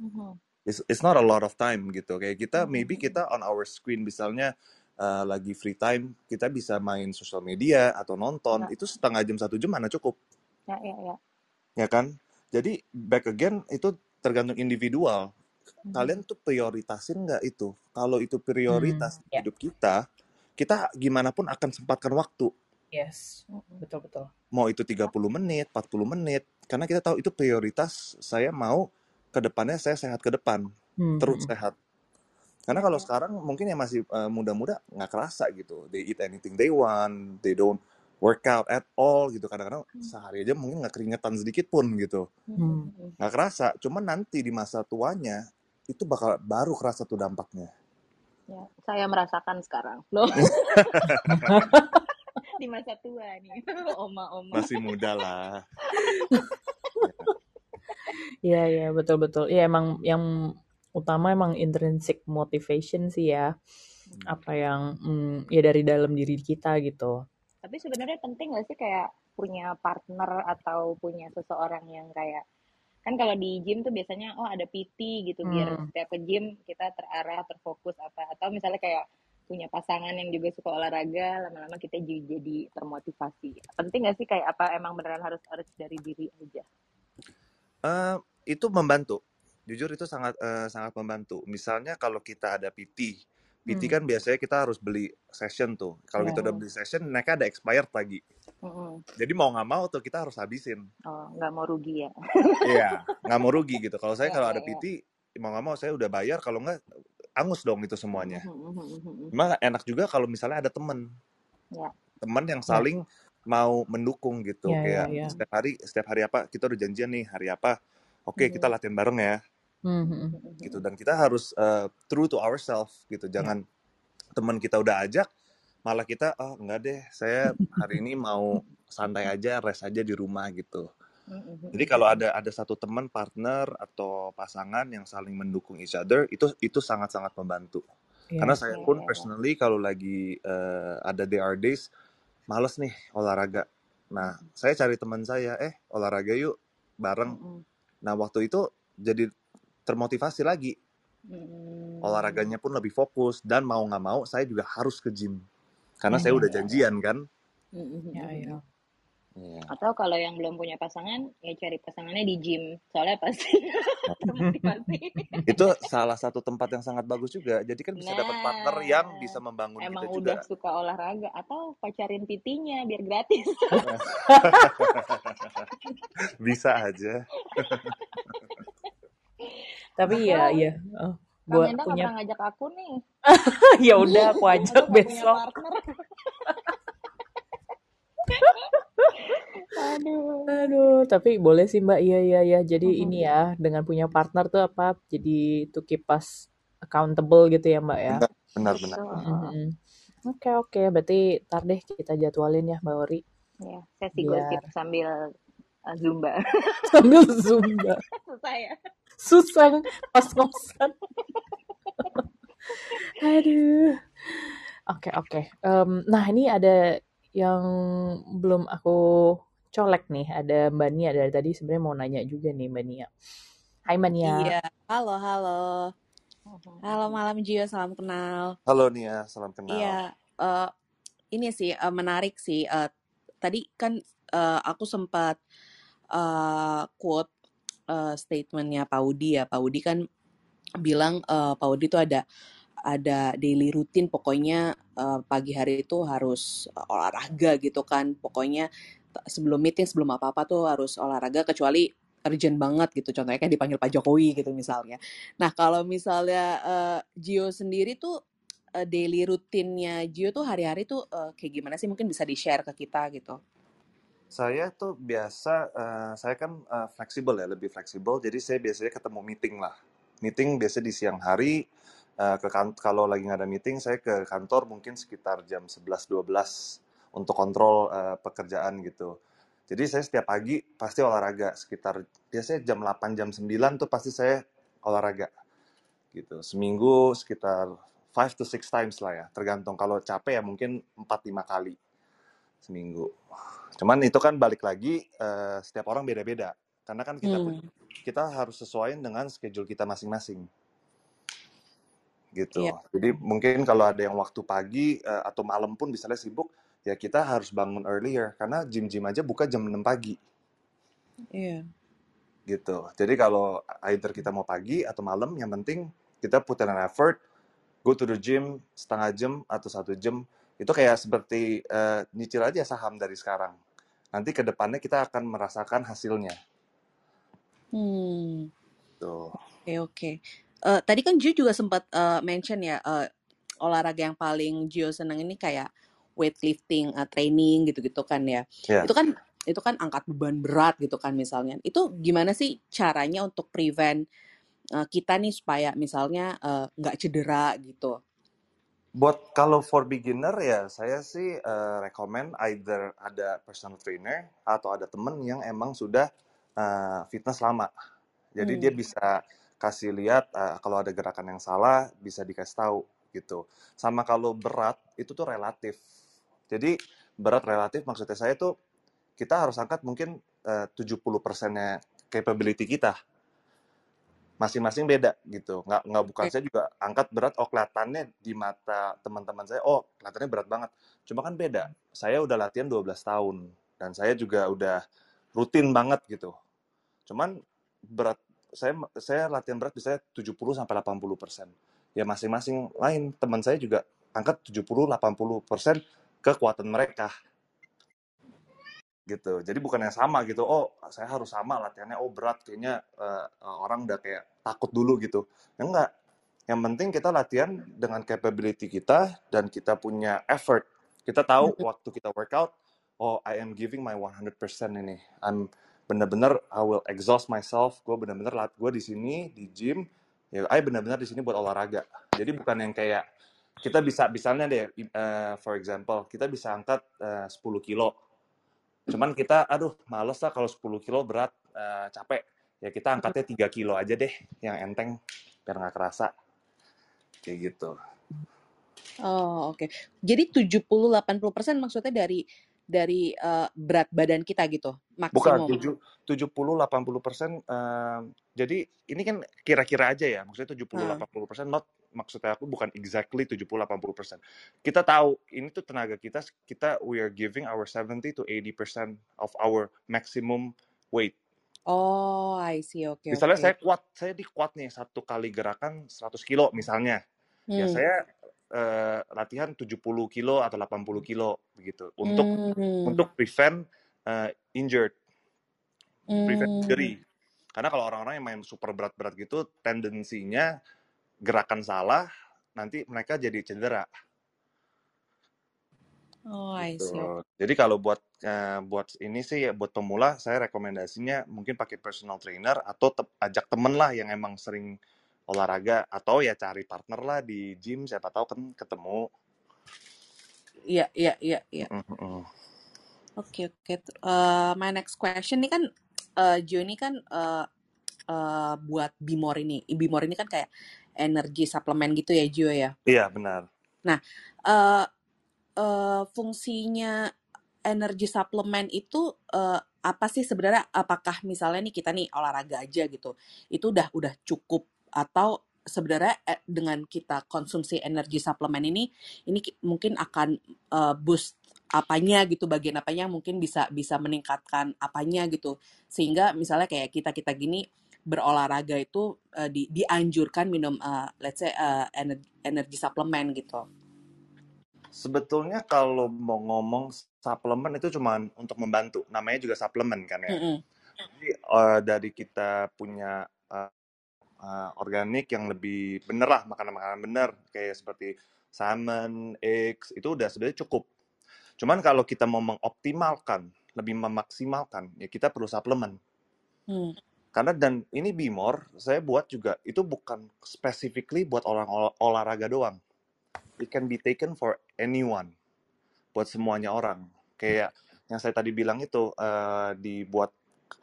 Mhm. it's, it's not a lot of time gitu kayak kita Mhm. maybe kita on our screen misalnya eh, lagi free time kita bisa main sosial media atau nonton Ya, itu setengah jam satu jam mana cukup ya, ya, ya. Ya kan jadi back again itu tergantung individual Mhm. kalian tuh prioritasin nggak itu kalau itu Hmm. prioritas di Ya. hidup kita kita gimana pun akan sempatkan waktu Yes. Mhm. Betul betul. mau itu 30 menit 40 menit karena kita tahu itu prioritas saya mau ke depannya saya sehat ke depan Hmm. terus sehat karena kalau sekarang mungkin yang masih eh, muda-muda nggak kerasa gitu they eat anything they want they don't work out at all gitu kadang-kadang Hmm. sehari aja mungkin nggak keringetan sedikit pun gitu Hmm. mhm. nggak kerasa cuman nanti di masa tuanya itu bakal baru kerasa tuh dampaknya Ya, saya merasakan sekarang. Loh, di masa tua nih. Oma-oma. masih muda lah Iya, iya, betul betul. Iya, emang yang utama emang intrinsic motivation sih ya. Apa yang mm, ya dari dalam diri kita gitu. Tapi sebenarnya penting gak sih kayak punya partner atau punya seseorang yang kayak kan kalau di gym tuh biasanya oh ada PT gitu biar Hmm. setiap ke gym kita terarah terfokus apa. Atau misalnya kayak punya pasangan yang juga suka olahraga lama-lama kita juga jadi termotivasi. Penting gak sih kayak apa emang beneran harus harus dari diri aja? Eh, itu membantu. Jujur itu sangat eh, sangat membantu. Misalnya kalau kita ada PT PT Hmm. kan biasanya kita harus beli session tuh kalau Ya. kita udah beli session mereka ada expired lagi Mm-mm. jadi mau nggak mau tuh kita harus habisin oh nggak mau rugi ya Iya, nggak mau rugi gitu. Kalau saya Ya, kalau ya, ada ya. PT, mau nggak mau saya udah bayar. Kalau nggak, angus dong itu semuanya. Mhm, mhm, mhm. Cuma enak juga kalau misalnya ada temen, ya temen yang Ya. saling mau mendukung gitu. Ya, ya, Kayak ya. setiap hari, setiap hari apa kita udah janjian nih hari apa. Oke, kita Mhm, latihan bareng ya, Hmm. mhm, gitu. Dan kita harus uh, true to ourselves gitu. Ya. Jangan teman kita udah ajak, malah kita, oh enggak deh, saya hari ini mau santai aja, rest aja di rumah gitu. Jadi kalau ada ada satu teman, partner atau pasangan yang saling mendukung each other, itu itu sangat-sangat membantu. Karena Ya. saya ya pun ya personally kalau lagi eh, ada DR days, males nih olahraga. Nah, saya cari teman saya, eh olahraga yuk bareng. Nah, waktu itu jadi termotivasi lagi. mhm. Olahraganya pun lebih fokus dan mau nggak mau saya juga harus ke gym. Karena Ya, saya ya, udah ya ya janjian kan. Mhm, mhm, ya, ya. Iya. Atau kalau yang belum punya pasangan, ya cari pasangannya di gym. Soalnya pasti. Itu salah satu tempat yang sangat bagus juga. Jadi kan bisa dapat partner yang Nah, bisa membangun emang kita juga. udah suka olahraga. Atau pacarin PT-nya biar gratis. bisa aja. Tapi ya, Kok iya. Oh, Kak buat nggak punya pernah ngajak aku nih. ya udah aku ajak besok. Aduh. Aduh, tapi boleh sih Mbak. Iya, iya, iya. Jadi Mhm. ini ya, dengan punya partner tuh apa? Jadi to keep us accountable gitu ya Mbak ya. benar benar. Oke, oke. Berarti ntar deh kita jadwalin ya Mbak Ori. Ya, sesi Biar gosip sambil uh, zumba. sambil zumba. Susah ya. Susah pas kosan. Aduh. Oke, oke. Em, nah, ini ada yang belum aku colek nih. Ada Mbak Nia dari tadi sebenarnya mau nanya juga nih Mbak Nia. Hai Mbak Nia. Iya, halo, halo. Halo malam Gio, salam kenal. halo Nia salam kenal Iya, eh, ini sih eh, menarik sih. Eh, tadi kan eh, aku sempat eh, quote eh, statementnya Pak Udi ya. Pak Udi kan bilang eh, Pak Udi itu ada ada daily rutin pokoknya eh, pagi hari itu harus olahraga gitu kan. Pokoknya sebelum meeting sebelum apa-apa tuh harus olahraga kecuali urgent banget gitu. Contohnya kan dipanggil Pak Jokowi gitu misalnya. Nah, kalau misalnya eh, Gio sendiri tuh eh, daily rutinnya Gio tuh hari-hari tuh eh, kayak gimana sih? Mungkin bisa di-share ke kita gitu. Saya tuh biasa, eh, saya kan eh, fleksibel ya, lebih fleksibel. Jadi saya biasanya ketemu meeting lah. Meeting biasa di siang hari. eh, ke kan- kalau lagi nggak ada meeting, saya ke kantor mungkin sekitar jam 11-12 untuk kontrol eh, pekerjaan gitu. Jadi saya setiap pagi pasti olahraga sekitar biasanya jam 8 jam 9 tuh pasti saya olahraga gitu. Seminggu sekitar 5 to 6 times lah ya, tergantung kalau capek ya mungkin 4-5 kali seminggu. Cuman itu kan balik lagi eh, setiap orang beda-beda. Karena kan kita Hmm, kita harus sesuaiin dengan schedule kita masing-masing gitu. iya, Jadi mungkin kalau ada yang waktu pagi eh, atau malam pun misalnya sibuk, ya kita harus bangun earlier karena gym-gym aja buka jam 6 pagi iya. gitu. Jadi kalau either kita mau pagi atau malam, yang penting kita put an effort, go to the gym setengah jam atau satu jam. Itu kayak seperti eh, nyicil aja saham dari sekarang. Nanti ke depannya kita akan merasakan hasilnya. Hmm. Tuh. Oke, oke. Eh, tadi kan Gio juga sempat eh, mention ya eh, olahraga yang paling Gio seneng ini kayak weightlifting, eh, training gitu-gitu kan ya. Ya. Itu kan itu kan angkat beban berat gitu kan misalnya. Itu gimana sih caranya untuk prevent eh, kita nih supaya misalnya nggak cedera gitu? Buat kalau for beginner ya saya sih eh, recommend either ada personal trainer atau ada temen yang emang sudah eh, fitness lama. Jadi dia Hmm. bisa kasih lihat eh, kalau ada gerakan yang salah bisa dikasih tahu gitu. Sama kalau berat itu tuh relatif. Jadi berat relatif maksudnya saya tuh kita harus angkat mungkin eh, 70 persennya capability kita. Masing-masing beda gitu. Nggak, nggak bukan saya juga angkat berat, oh kelihatannya di mata teman-teman saya, oh kelihatannya berat banget. Cuma kan beda. Saya udah latihan 12 tahun. Dan saya juga udah rutin banget gitu. Cuman berat, saya saya latihan berat bisa 70 sampai 80 persen. Ya masing-masing lain. Teman saya juga angkat 70-80 persen kekuatan mereka gitu. Jadi bukan yang sama gitu. Oh, saya harus sama latihannya. Oh, berat kayaknya eh, orang udah kayak takut dulu gitu. Ya enggak. Yang penting kita latihan dengan capability kita dan kita punya effort. Kita tahu waktu kita workout, oh, I am giving my 100% ini. I'm bener-bener I will exhaust myself. Gue bener-bener lat gue di sini di gym. Ya, I bener-bener di sini buat olahraga. Jadi bukan yang kayak kita bisa misalnya deh, eh, for example, kita bisa angkat eh, 10 kilo Cuman kita, aduh, males lah kalau 10 kilo berat, eh, capek. Ya kita angkatnya 3 kilo aja deh, yang enteng, biar nggak kerasa. Kayak gitu. Oh, oke. Jadi 70-80% maksudnya dari dari eh, berat badan kita gitu, Bukan, maksimum. 7, 70-80 persen. eh, jadi ini kan kira-kira aja ya, maksudnya 70-80 persen, not maksudnya aku bukan exactly 70-80 persen. Kita tahu ini tuh tenaga kita, kita we are giving our 70 to 80 percent of our maximum weight. Oh, I see. Oke, Misalnya oke. saya kuat, saya di kuat nih satu kali gerakan 100 kilo misalnya. Ya Hmm. saya eh, latihan 70 kilo atau 80 kilo begitu untuk Hmm. untuk prevent eh, injured, prevent Hmm. injury. Karena kalau orang-orang yang main super berat-berat gitu, tendensinya gerakan salah, nanti mereka jadi cedera. Oh, I see. Gitu. Jadi kalau buat eh, buat ini sih ya buat pemula saya rekomendasinya mungkin pakai personal trainer atau te- ajak temen lah yang emang sering olahraga atau ya cari partner lah di gym siapa tahu kan ketemu. Iya, iya, iya, iya. Oke, oke. Eh, my next question ini kan eh Jo ini kan eh eh, buat Bimor ini. Bimor ini kan kayak energi suplemen gitu ya Jo ya. Iya benar. Nah, eh eh, fungsinya energi suplemen itu eh, apa sih sebenarnya? Apakah misalnya nih kita nih olahraga aja gitu, itu udah udah cukup atau sebenarnya dengan kita konsumsi energi suplemen ini, ini ki- mungkin akan eh, boost apanya gitu, bagian apanya mungkin bisa bisa meningkatkan apanya gitu, sehingga misalnya kayak kita kita gini berolahraga itu eh, di, dianjurkan minum eh, let's say eh, energi, energi suplemen gitu. Sebetulnya kalau mau ngomong suplemen itu cuma untuk membantu. Namanya juga suplemen kan ya. Mm-mm. Jadi eh, dari kita punya eh, eh, organik yang lebih bener lah makanan-makanan bener kayak seperti salmon, eggs itu udah sebenarnya cukup. Cuman kalau kita mau mengoptimalkan, lebih memaksimalkan, ya kita perlu suplemen. Hmm. Karena dan ini Bimor saya buat juga itu bukan specifically buat orang olah- olahraga doang. It can be taken for anyone, buat semuanya orang. Kayak yang saya tadi bilang itu eh, dibuat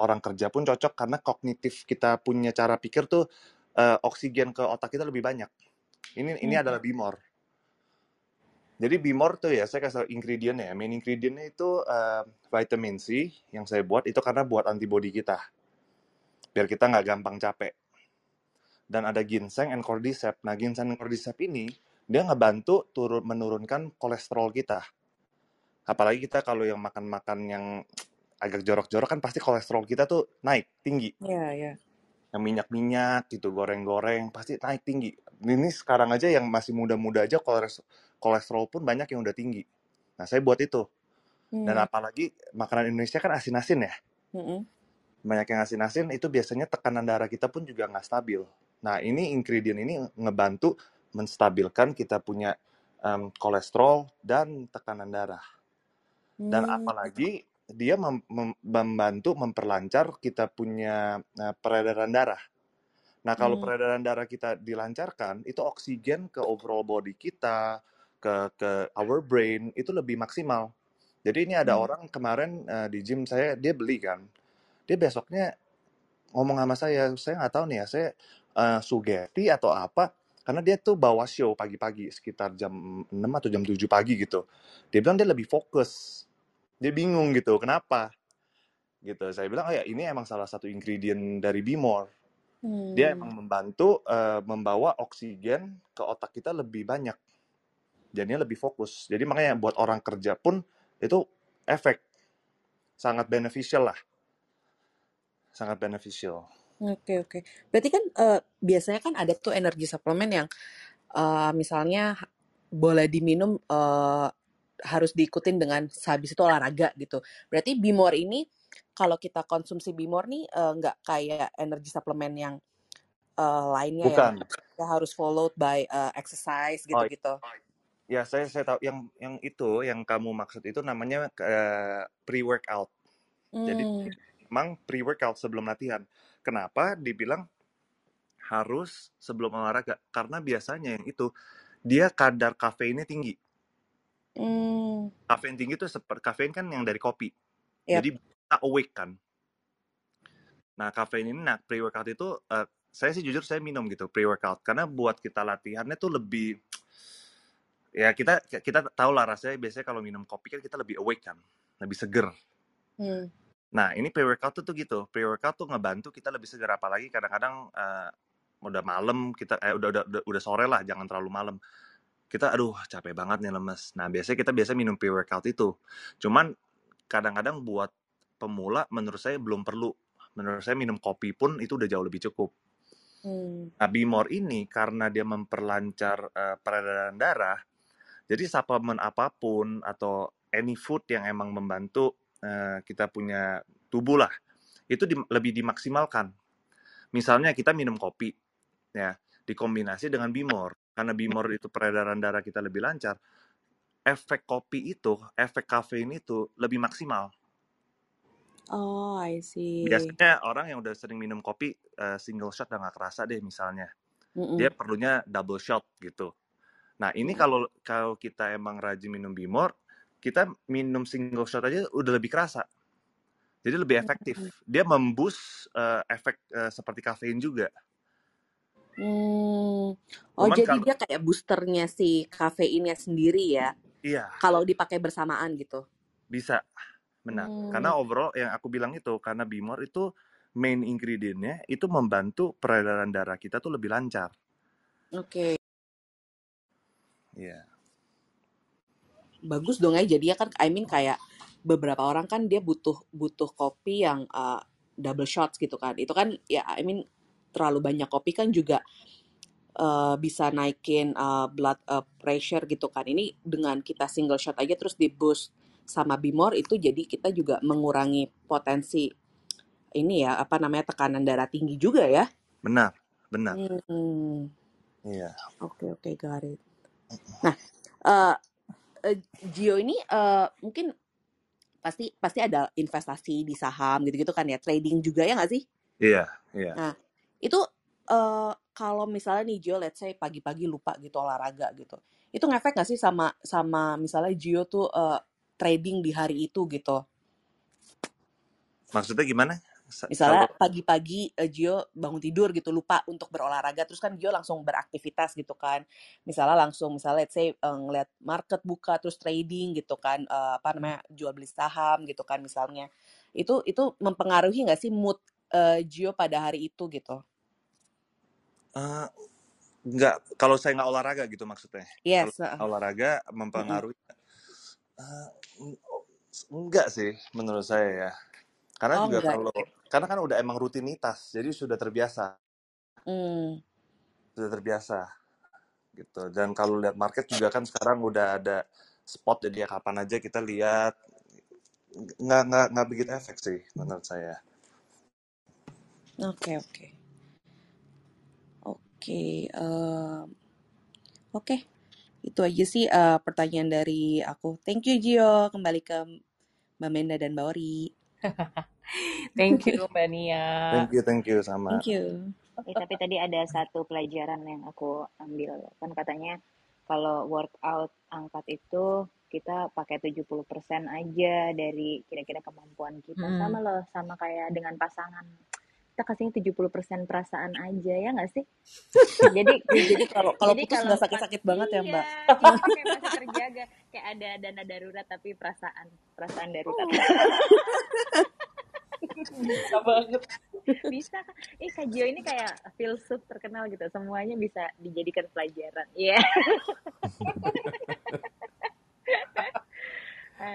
orang kerja pun cocok karena kognitif kita punya cara pikir tuh eh, oksigen ke otak kita lebih banyak. Ini ini Hmm. adalah Bimor. Jadi Bimor tuh ya, saya kasih tau ingredientnya ya. Main ingredientnya itu eh, vitamin C yang saya buat itu karena buat antibody kita. Biar kita nggak gampang capek. Dan ada ginseng and cordyceps. Nah, ginseng and cordyceps ini dia ngebantu turun menurunkan kolesterol kita. Apalagi kita kalau yang makan-makan yang agak jorok-jorok kan pasti kolesterol kita tuh naik tinggi. Iya, iya. Yang minyak-minyak gitu, goreng-goreng pasti naik tinggi. Ini sekarang aja yang masih muda-muda aja koles- kolesterol pun banyak yang udah tinggi. Nah, saya buat itu. Dan Hmm. apalagi makanan Indonesia kan asin-asin ya. Mm-mm. Banyak yang asin-asin itu biasanya tekanan darah kita pun juga nggak stabil. Nah, ini ingredient ini ngebantu menstabilkan kita punya em, kolesterol dan tekanan darah. Dan Hmm. apalagi dia mem- mem- membantu memperlancar kita punya eh, peredaran darah. Nah, kalau Hmm. peredaran darah kita dilancarkan, itu oksigen ke overall body kita, ke ke our brain itu lebih maksimal. Jadi ini ada Hmm. orang kemarin eh, di gym saya dia beli kan, dia besoknya ngomong sama saya, saya nggak tahu nih ya, saya eh, sugesti atau apa, karena dia tuh bawa show pagi-pagi sekitar jam 6 atau jam 7 pagi gitu. Dia bilang dia lebih fokus, dia bingung gitu, kenapa? Gitu. Saya bilang, oh ya ini emang salah satu ingredient dari Bimor. Dia Hmm. emang membantu eh, membawa oksigen ke otak kita lebih banyak. Jadinya lebih fokus. Jadi makanya buat orang kerja pun itu efek sangat beneficial lah, sangat beneficial. Oke, oke. Berarti kan eh, biasanya kan ada tuh energi suplemen yang eh, misalnya boleh diminum eh, harus diikutin dengan habis itu olahraga gitu. Berarti Bimor ini kalau kita konsumsi Bimor nih eh, nggak kayak energi suplemen yang eh, lainnya yang Bukan. kita harus followed by eh, exercise Oh gitu-gitu. ya saya saya tahu yang yang itu yang kamu maksud itu namanya eh, pre-workout. Jadi Hmm. Memang pre-workout sebelum latihan. Kenapa dibilang harus sebelum olahraga? Karena biasanya yang itu dia kadar kafeinnya tinggi. Hmm. Kafein tinggi itu seperti kafein kan yang dari kopi. Yap. Jadi kita awake kan. Nah, kafein ini nah pre-workout itu eh, saya sih jujur saya minum gitu pre-workout karena buat kita latihannya tuh lebih ya kita kita tahu lah rasanya biasanya kalau minum kopi kan kita lebih awake kan, lebih seger. Hmm. Nah, ini pre-workout tuh, tuh gitu. Pre-workout tuh ngebantu kita lebih segar apalagi kadang-kadang eh, udah malam kita eh udah, udah udah udah sore lah, jangan terlalu malam. Kita aduh capek banget nih lemes. Nah, biasanya kita biasa minum pre-workout itu. Cuman kadang-kadang buat pemula menurut saya belum perlu. Menurut saya minum kopi pun itu udah jauh lebih cukup. Hmm. Nah, Bimor ini karena dia memperlancar eh, peredaran darah, jadi suplemen apa pun atau any food yang emang membantu eh, kita punya tubuh lah, itu di- lebih dimaksimalkan. Misalnya kita minum kopi, ya, dikombinasi dengan Bimor. Karena Bimor itu peredaran darah kita lebih lancar, efek kopi itu, efek kafein itu lebih maksimal. Oh, I see. Biasanya orang yang udah sering minum kopi uh, single shot udah nggak kerasa deh misalnya. Mm-mm. Dia perlunya double shot gitu. Nah, ini kalau kalau kita emang rajin minum Bimor, kita minum single shot aja udah lebih kerasa. Jadi lebih efektif. Dia memboost uh, efek uh, seperti kafein juga. Hmm. Oh, Cuman jadi kalau dia kayak boosternya si kafeinnya sendiri ya. iya, Kalau dipakai bersamaan gitu. bisa. Benar. Hmm. Karena overall yang aku bilang itu karena Bimor itu main ingredientnya itu membantu peredaran darah kita tuh lebih lancar. Oke. Iya. Bagus dong ya. Jadi ya kan I mean kayak beberapa orang kan dia butuh butuh kopi yang uh, double shots gitu kan. Itu kan ya I mean terlalu banyak kopi kan juga uh, bisa naikin uh, blood uh, pressure gitu kan. Ini dengan kita single shot aja terus di boost sama Bimor itu jadi kita juga mengurangi potensi ini ya apa namanya tekanan darah tinggi juga ya. Benar, benar. Hmm. Iya. Oke oke got it. Nah, uh, uh, Gio ini uh, mungkin pasti pasti ada investasi di saham gitu-gitu kan ya, trading juga ya nggak sih? Iya, iya. Nah, itu uh, kalau misalnya nih Gio, let's say pagi-pagi lupa gitu olahraga gitu, itu ngefek nggak sih sama sama misalnya Gio tuh uh, trading di hari itu gitu? Maksudnya gimana? Sa- Misalnya pagi-pagi eh, Gio bangun tidur gitu lupa untuk berolahraga terus kan Gio langsung beraktivitas gitu kan. Misalnya langsung misalnya let's say eh, ngeliat market buka terus trading gitu kan eh, apa namanya jual beli saham gitu kan misalnya. Itu itu mempengaruhi nggak sih mood eh, Gio pada hari itu gitu? eh, nggak, kalau saya nggak olahraga gitu maksudnya. Yes. olahraga mempengaruhi? Eh, enggak sih menurut saya ya. Karena Oh juga enggak. kalau karena kan udah emang rutinitas, jadi sudah terbiasa, Hmm. sudah terbiasa gitu. Dan kalau lihat market juga kan sekarang udah ada spot jadi ya kapan aja kita lihat nggak nggak nggak begitu efek sih menurut saya. Oke oke oke em, oke itu aja sih eh, pertanyaan dari aku. Thank you Gio. Kembali ke Mbak Menda dan Mbak Ori. Thank you Mbak Nia. Thank you, thank you sama. Thank you. Eh, tapi tadi ada satu pelajaran yang aku ambil. Kan katanya kalau workout angkat itu kita pakai 70% aja dari kira-kira kemampuan kita. Hmm. Sama loh, sama kayak dengan pasangan. Kita kasihnya 70% perasaan aja, ya nggak sih? Jadi Jadi kalau kalau jadi putus kalau nggak sakit-sakit banget ya Mbak. iya, kayak masih terjaga. Kayak ada dana darurat tapi perasaan, perasaan darurat. Bisa banget. bisa? Ih, Kak Gio ini kayak filsuf terkenal gitu. Semuanya bisa dijadikan pelajaran. Iya.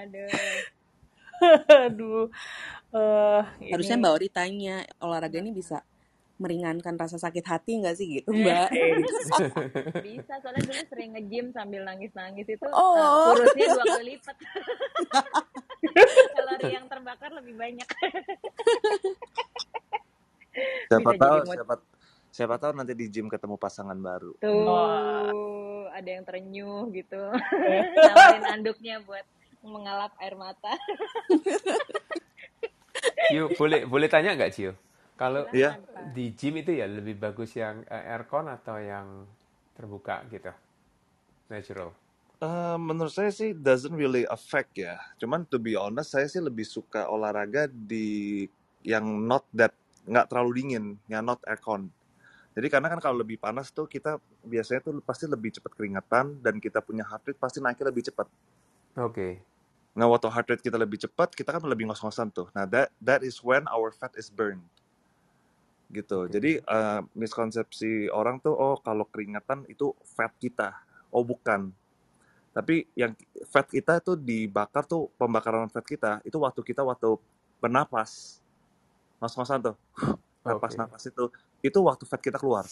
Aduh. Aduh. Eh, Harusnya ini Mbak Ori tanya olahraga ini bisa meringankan rasa sakit hati nggak sih gitu Eh, Mbak? bisa. Soalnya dulu sering nge-gym sambil nangis-nangis itu eh, Oh. kurusnya dua kali lipat. Kalori yang terbakar lebih banyak. Siapa Bisa tahu siapa siapa tahu nanti di gym ketemu pasangan baru. Tuh, ada yang terenyuh gitu. Nawarin anduknya buat mengalap air mata. Cio, boleh boleh tanya nggak Cio? Kalau Pak. di gym itu ya lebih bagus yang eh, aircon atau yang terbuka gitu, natural. Eh, menurut saya sih doesn't really affect ya. Cuman to be honest saya sih lebih suka olahraga di yang not that nggak terlalu dingin, yang not aircon. Jadi karena kan kalau lebih panas tuh kita biasanya tuh pasti lebih cepat keringetan dan kita punya heart rate pasti naiknya lebih cepat. Oke. Nah waktu heart rate kita lebih cepat kita kan lebih ngos-ngosan tuh. Nah that that is when our fat is burned gitu. Jadi eh, miskonsepsi orang tuh oh kalau keringetan itu fat kita. Oh bukan. Tapi yang fat kita itu dibakar tuh pembakaran fat kita itu waktu kita waktu bernapas. Ngos-ngosan tuh. Oke. Napas-napas itu itu waktu fat kita keluar.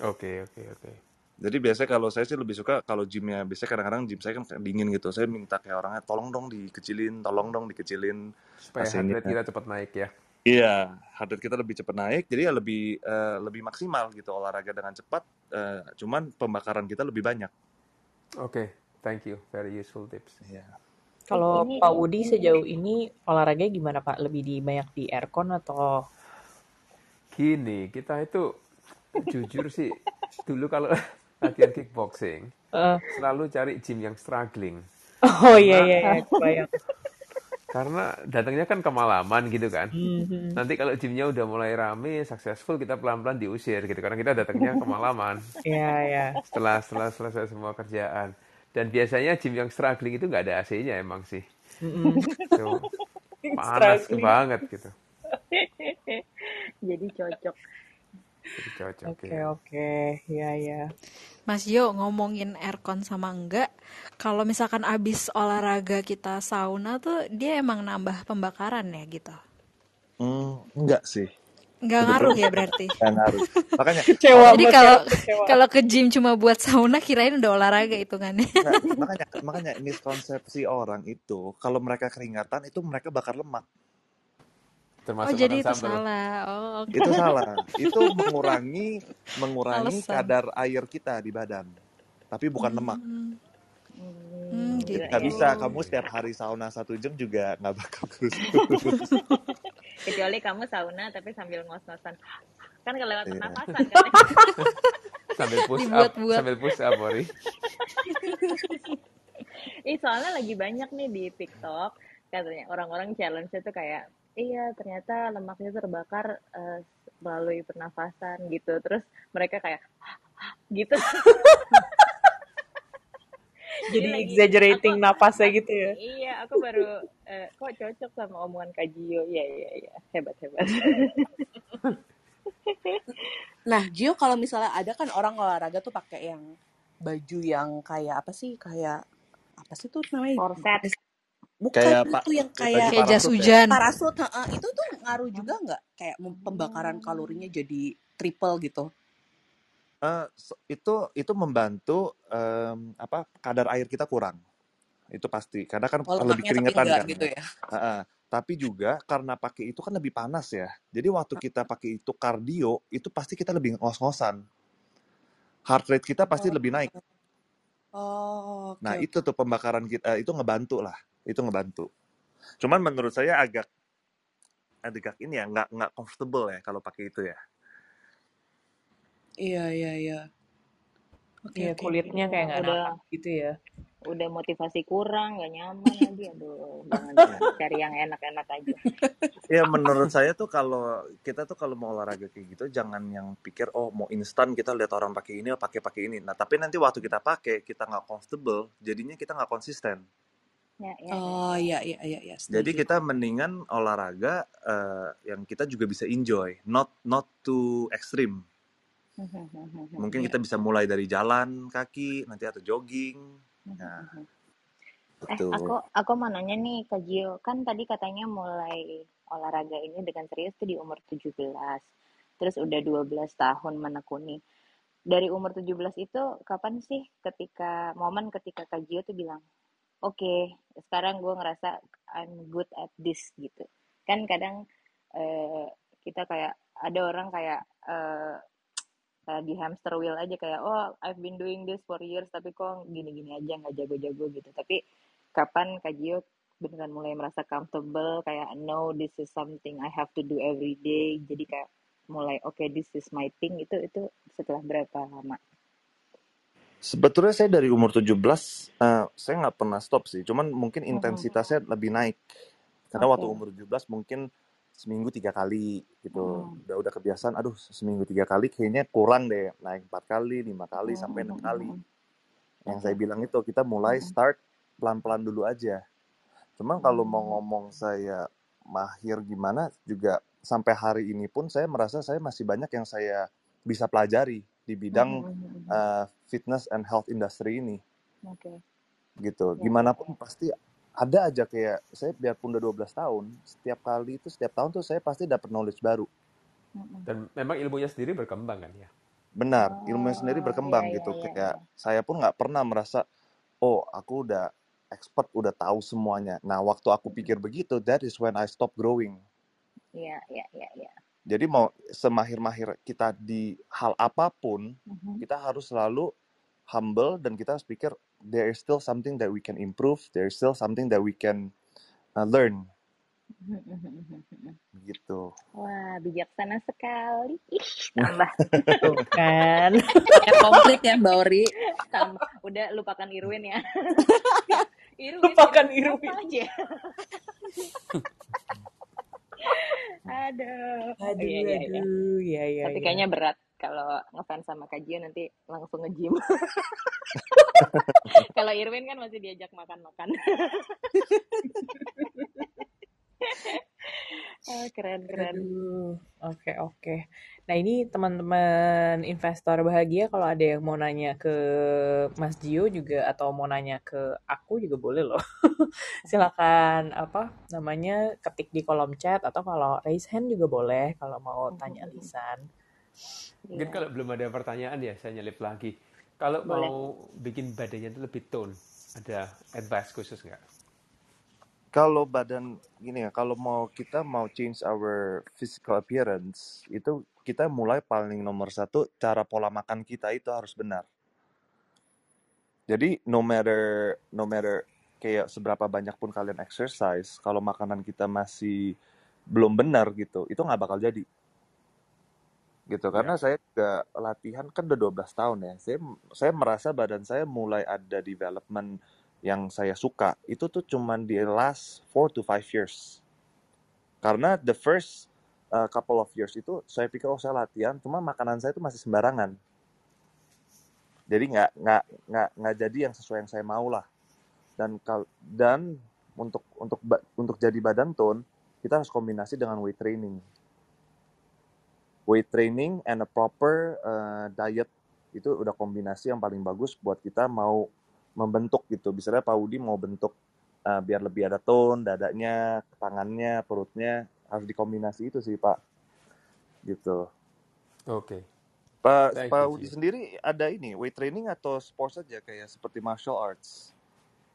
Oke, oke, oke. Jadi biasanya kalau saya sih lebih suka kalau gymnya biasanya kadang-kadang gym saya kan kayak dingin gitu. Saya minta kayak orangnya tolong dong dikecilin, tolong dong dikecilin Supaya heart AC-nya. rate kita cepat naik ya. Iya, heart rate kita lebih cepat naik, jadi ya lebih eh, lebih maksimal gitu olahraga dengan cepat. eh, cuman pembakaran kita lebih banyak. Oke, thank you. Very useful tips. Iya. Kalau ini Pak Wudi sejauh ini olahraganya gimana Pak? Lebih di banyak di aircon atau Gini, kita itu jujur sih dulu kalau latihan kickboxing Eh, selalu cari gym yang struggling. oh iya Karena iya iya karena datangnya kan kemalaman gitu kan. Mhm. Nanti kalau gymnya udah mulai rame, successful, kita pelan-pelan diusir gitu. Karena kita datangnya kemalaman Iya iya. setelah setelah selesai semua kerjaan. Dan biasanya gym yang struggling itu nggak ada AC-nya emang sih. Mm-mm. Itu panas Struggling. banget gitu. jadi cocok. Oke ya. oke, iya iya. Mas Yo ngomongin aircon sama enggak, kalau misalkan abis olahraga kita sauna tuh dia emang nambah pembakaran ya gitu. Hmm, enggak sih. Nggak ngaruh ya berarti. Enggak ngaruh. Makanya Kecewa orang Jadi kalau kalau ke gym cuma buat sauna kirain udah olahraga hitungannya. enggak, makanya makanya miskonsepsi orang itu kalau mereka keringatan itu mereka bakar lemak. Oh Termasuk jadi makan itu sambal. salah. Oh oke. Itu salah. Itu mengurangi mengurangi Alasan. kadar air kita di badan. Tapi bukan lemak. Hmm, Hmm, hmm, Nggak ya. bisa kamu setiap hari sauna satu jam juga nggak bakal kurus. Kecuali kamu sauna tapi sambil ngos-ngosan. Kan kelewat Iya. pernapasan kan. Sambil push up, Dibuat-buat. sambil push up, Ori. Ih, soalnya lagi banyak nih di TikTok katanya orang-orang challenge itu kayak iya ternyata lemaknya terbakar eh, melalui pernafasan gitu. Terus mereka kayak gitu. Jadi lagi exaggerating aku napasnya gitu ya. iya, aku baru eh, kok cocok sama omongan Kak Gio. Iya, iya, iya. Hebat, hebat. Nah, Gio kalau misalnya ada kan orang olahraga tuh pakai yang baju yang kayak apa sih? Kayak apa sih tuh namanya? Korset. Bukan Kayak itu yang kayak Kayak jas parasut ya. hujan. parasut, heeh. itu tuh ngaruh juga nggak? Kayak pembakaran kalorinya jadi triple gitu. Eh, s- itu itu membantu em, apa kadar air kita kurang. Itu pasti. Karena kan Oh, lebih keringetan kan. gitu ya. Heeh. Tapi juga karena pakai itu kan lebih panas ya. Jadi waktu kita pakai itu kardio, itu pasti kita lebih ngos-ngosan. Heart rate kita pasti lebih naik. Oh, oke Nah, itu tuh pembakaran kita itu ngebantu lah. Itu ngebantu. Cuman menurut saya agak agak ini ya nggak nggak comfortable ya kalau pakai itu ya. Iya, iya, iya. Oke, Iya oke. kulitnya kayak nggak Udah napas gitu ya. udah motivasi kurang, nggak nyaman lagi. Aduh, jangan Ya. jangan cari yang enak-enak aja. Ya menurut saya tuh kalau kita tuh kalau mau olahraga kayak gitu jangan yang pikir oh mau instan kita lihat orang pakai ini oh, pakai pakai ini. Nah tapi nanti waktu kita pakai kita nggak comfortable jadinya kita nggak konsisten. Ya, ya, ya, Oh, ya. iya, iya, iya, iya. Jadi kita mendingan olahraga eh, yang kita juga bisa enjoy, not not too extreme. Mungkin Iya. kita bisa mulai dari jalan kaki nanti atau jogging. Nah, Eh, betul. aku aku mau nanya nih Kak Gio, kan tadi katanya mulai olahraga ini dengan serius tuh di umur 17. Terus udah 12 tahun menekuni. Dari umur 17 itu kapan sih ketika momen ketika Kak Gio tuh bilang, "Oke, sekarang gue ngerasa I'm good at this" gitu. Kan kadang eh, kita kayak ada orang kayak eh, kayak di hamster wheel aja kayak oh I've been doing this for years tapi kok gini-gini aja nggak jago-jago gitu tapi kapan Kak Gio beneran mulai merasa comfortable kayak no this is something I have to do every day jadi kayak mulai oke this is my thing itu itu setelah berapa lama Sebetulnya saya dari umur 17 eh, saya nggak pernah stop sih, cuman mungkin Mhm. intensitasnya lebih naik. Karena waktu oke umur 17 mungkin seminggu tiga kali gitu. Mhm. Udah udah kebiasaan, aduh seminggu tiga kali kayaknya kurang deh. Naik empat kali, lima kali, sampai enam kali. Mhm. Yang oke saya bilang itu kita mulai Mhm. start pelan-pelan dulu aja. Cuman kalau mau Hmm. ngomong saya mahir gimana juga sampai hari ini pun saya merasa saya masih banyak yang saya bisa pelajari di bidang Mhm, mhm, mhm. Uh, fitness and health industry ini oke gitu. ya Gimana pun pasti ada aja kayak saya biarpun udah 12 tahun, setiap kali itu setiap tahun tuh saya pasti dapat knowledge baru. Dan memang ilmunya sendiri berkembang kan ya. Benar, ilmunya sendiri oh berkembang ya ya gitu. ya Kayak ya saya pun nggak pernah merasa, oh aku udah expert, udah tahu semuanya. Nah waktu aku pikir begitu, that is when I stop growing. Iya, iya, iya, iya. Jadi mau semahir-mahir kita di hal apa pun, Mhm. kita harus selalu humble dan kita harus pikir there is still something that we can improve, there is still something that we can uh, learn gitu. Wah, bijaksana sekali. Ih, tambah. Tuh kan. Ya komplit ya Mbak Ori. tambah. Udah lupakan Irwin ya. Irwin, Lupakan Irwin aja. Aduh. Aduh, Iya, iya, iya. aduh. Iya, iya, Tapi iya. kayaknya berat kalau ngefans sama Kajio nanti langsung nge-gym. kalau Irwin kan masih diajak makan-makan. Ah, keren, keren. Oke oke. Nah ini teman-teman investor bahagia kalau ada yang mau nanya ke Mas Gio juga atau mau nanya ke aku juga boleh loh. Silakan apa namanya ketik di kolom chat atau kalau raise hand juga boleh kalau mau tanya lisan. Mungkin Iya. kalau belum ada pertanyaan ya saya nyelip lagi. Kalau Boleh. mau bikin badannya itu lebih tone, ada advice khusus nggak? Kalau badan gini ya, kalau mau kita mau change our physical appearance, itu kita mulai paling nomor satu cara pola makan kita itu harus benar. Jadi no matter no matter kayak seberapa banyak pun kalian exercise, kalau makanan kita masih belum benar gitu, itu nggak bakal jadi. Gitu. Karena saya juga latihan kan udah 12 tahun ya. Saya saya merasa badan saya mulai ada development yang saya suka itu tuh cuman di last 4 to 5 years. Karena the first uh, couple of years itu saya pikir oh saya latihan, cuma makanan saya itu masih sembarangan. Jadi nggak nggak nggak nggak jadi yang sesuai yang saya mau lah. Dan kal dan untuk untuk untuk jadi badan tone kita harus kombinasi dengan weight training. Weight training and a proper uh, diet itu udah kombinasi yang paling bagus buat kita mau membentuk gitu. Misalnya Pak Udi mau bentuk uh, biar lebih ada tone, dadanya, tangannya, perutnya harus dikombinasi itu sih Pak. Gitu. Oke. Pak Thank Pak Udi sendiri ada ini weight training atau sports aja kayak seperti martial arts?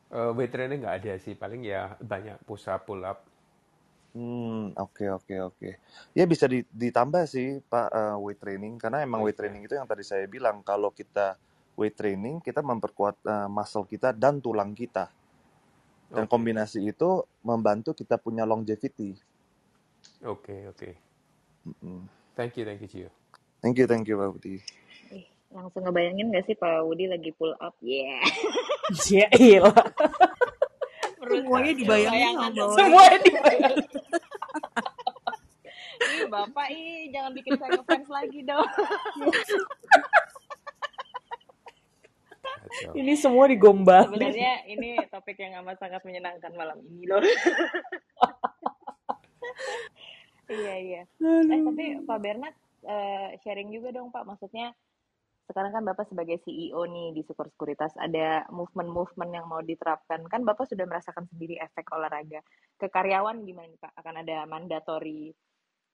Eh, weight training nggak ada sih, paling ya banyak push up, pull up. Hmm, oke oke oke. Ya bisa di- ditambah sih Pak eh, weight training karena emang Oh weight iya. training itu yang tadi saya bilang kalau kita weight training kita memperkuat eh, muscle kita dan tulang kita dan Oke. kombinasi itu membantu kita punya longevity. Oke, oke. Mm-mm. Thank you, thank you, Gio. Thank you thank you Pak Budi. Ih, langsung ngebayangin gak sih Pak Wudi lagi pull up? Yeah. Ya iya. Perut Semuanya dibayangin. Semuanya dibayar. Ih, Bapak ih jangan bikin saya ngefans lagi dong. Kacau. Ini semua digombalin. Sebenarnya ini topik yang amat sangat menyenangkan malam ini loh. iya iya. Eh tapi Pak Bernard eh, sharing juga dong Pak. Maksudnya sekarang kan Bapak sebagai CEO nih di Super Sekuritas ada movement-movement yang mau diterapkan. Kan Bapak sudah merasakan sendiri efek olahraga. Ke karyawan gimana nih Pak? Akan ada mandatory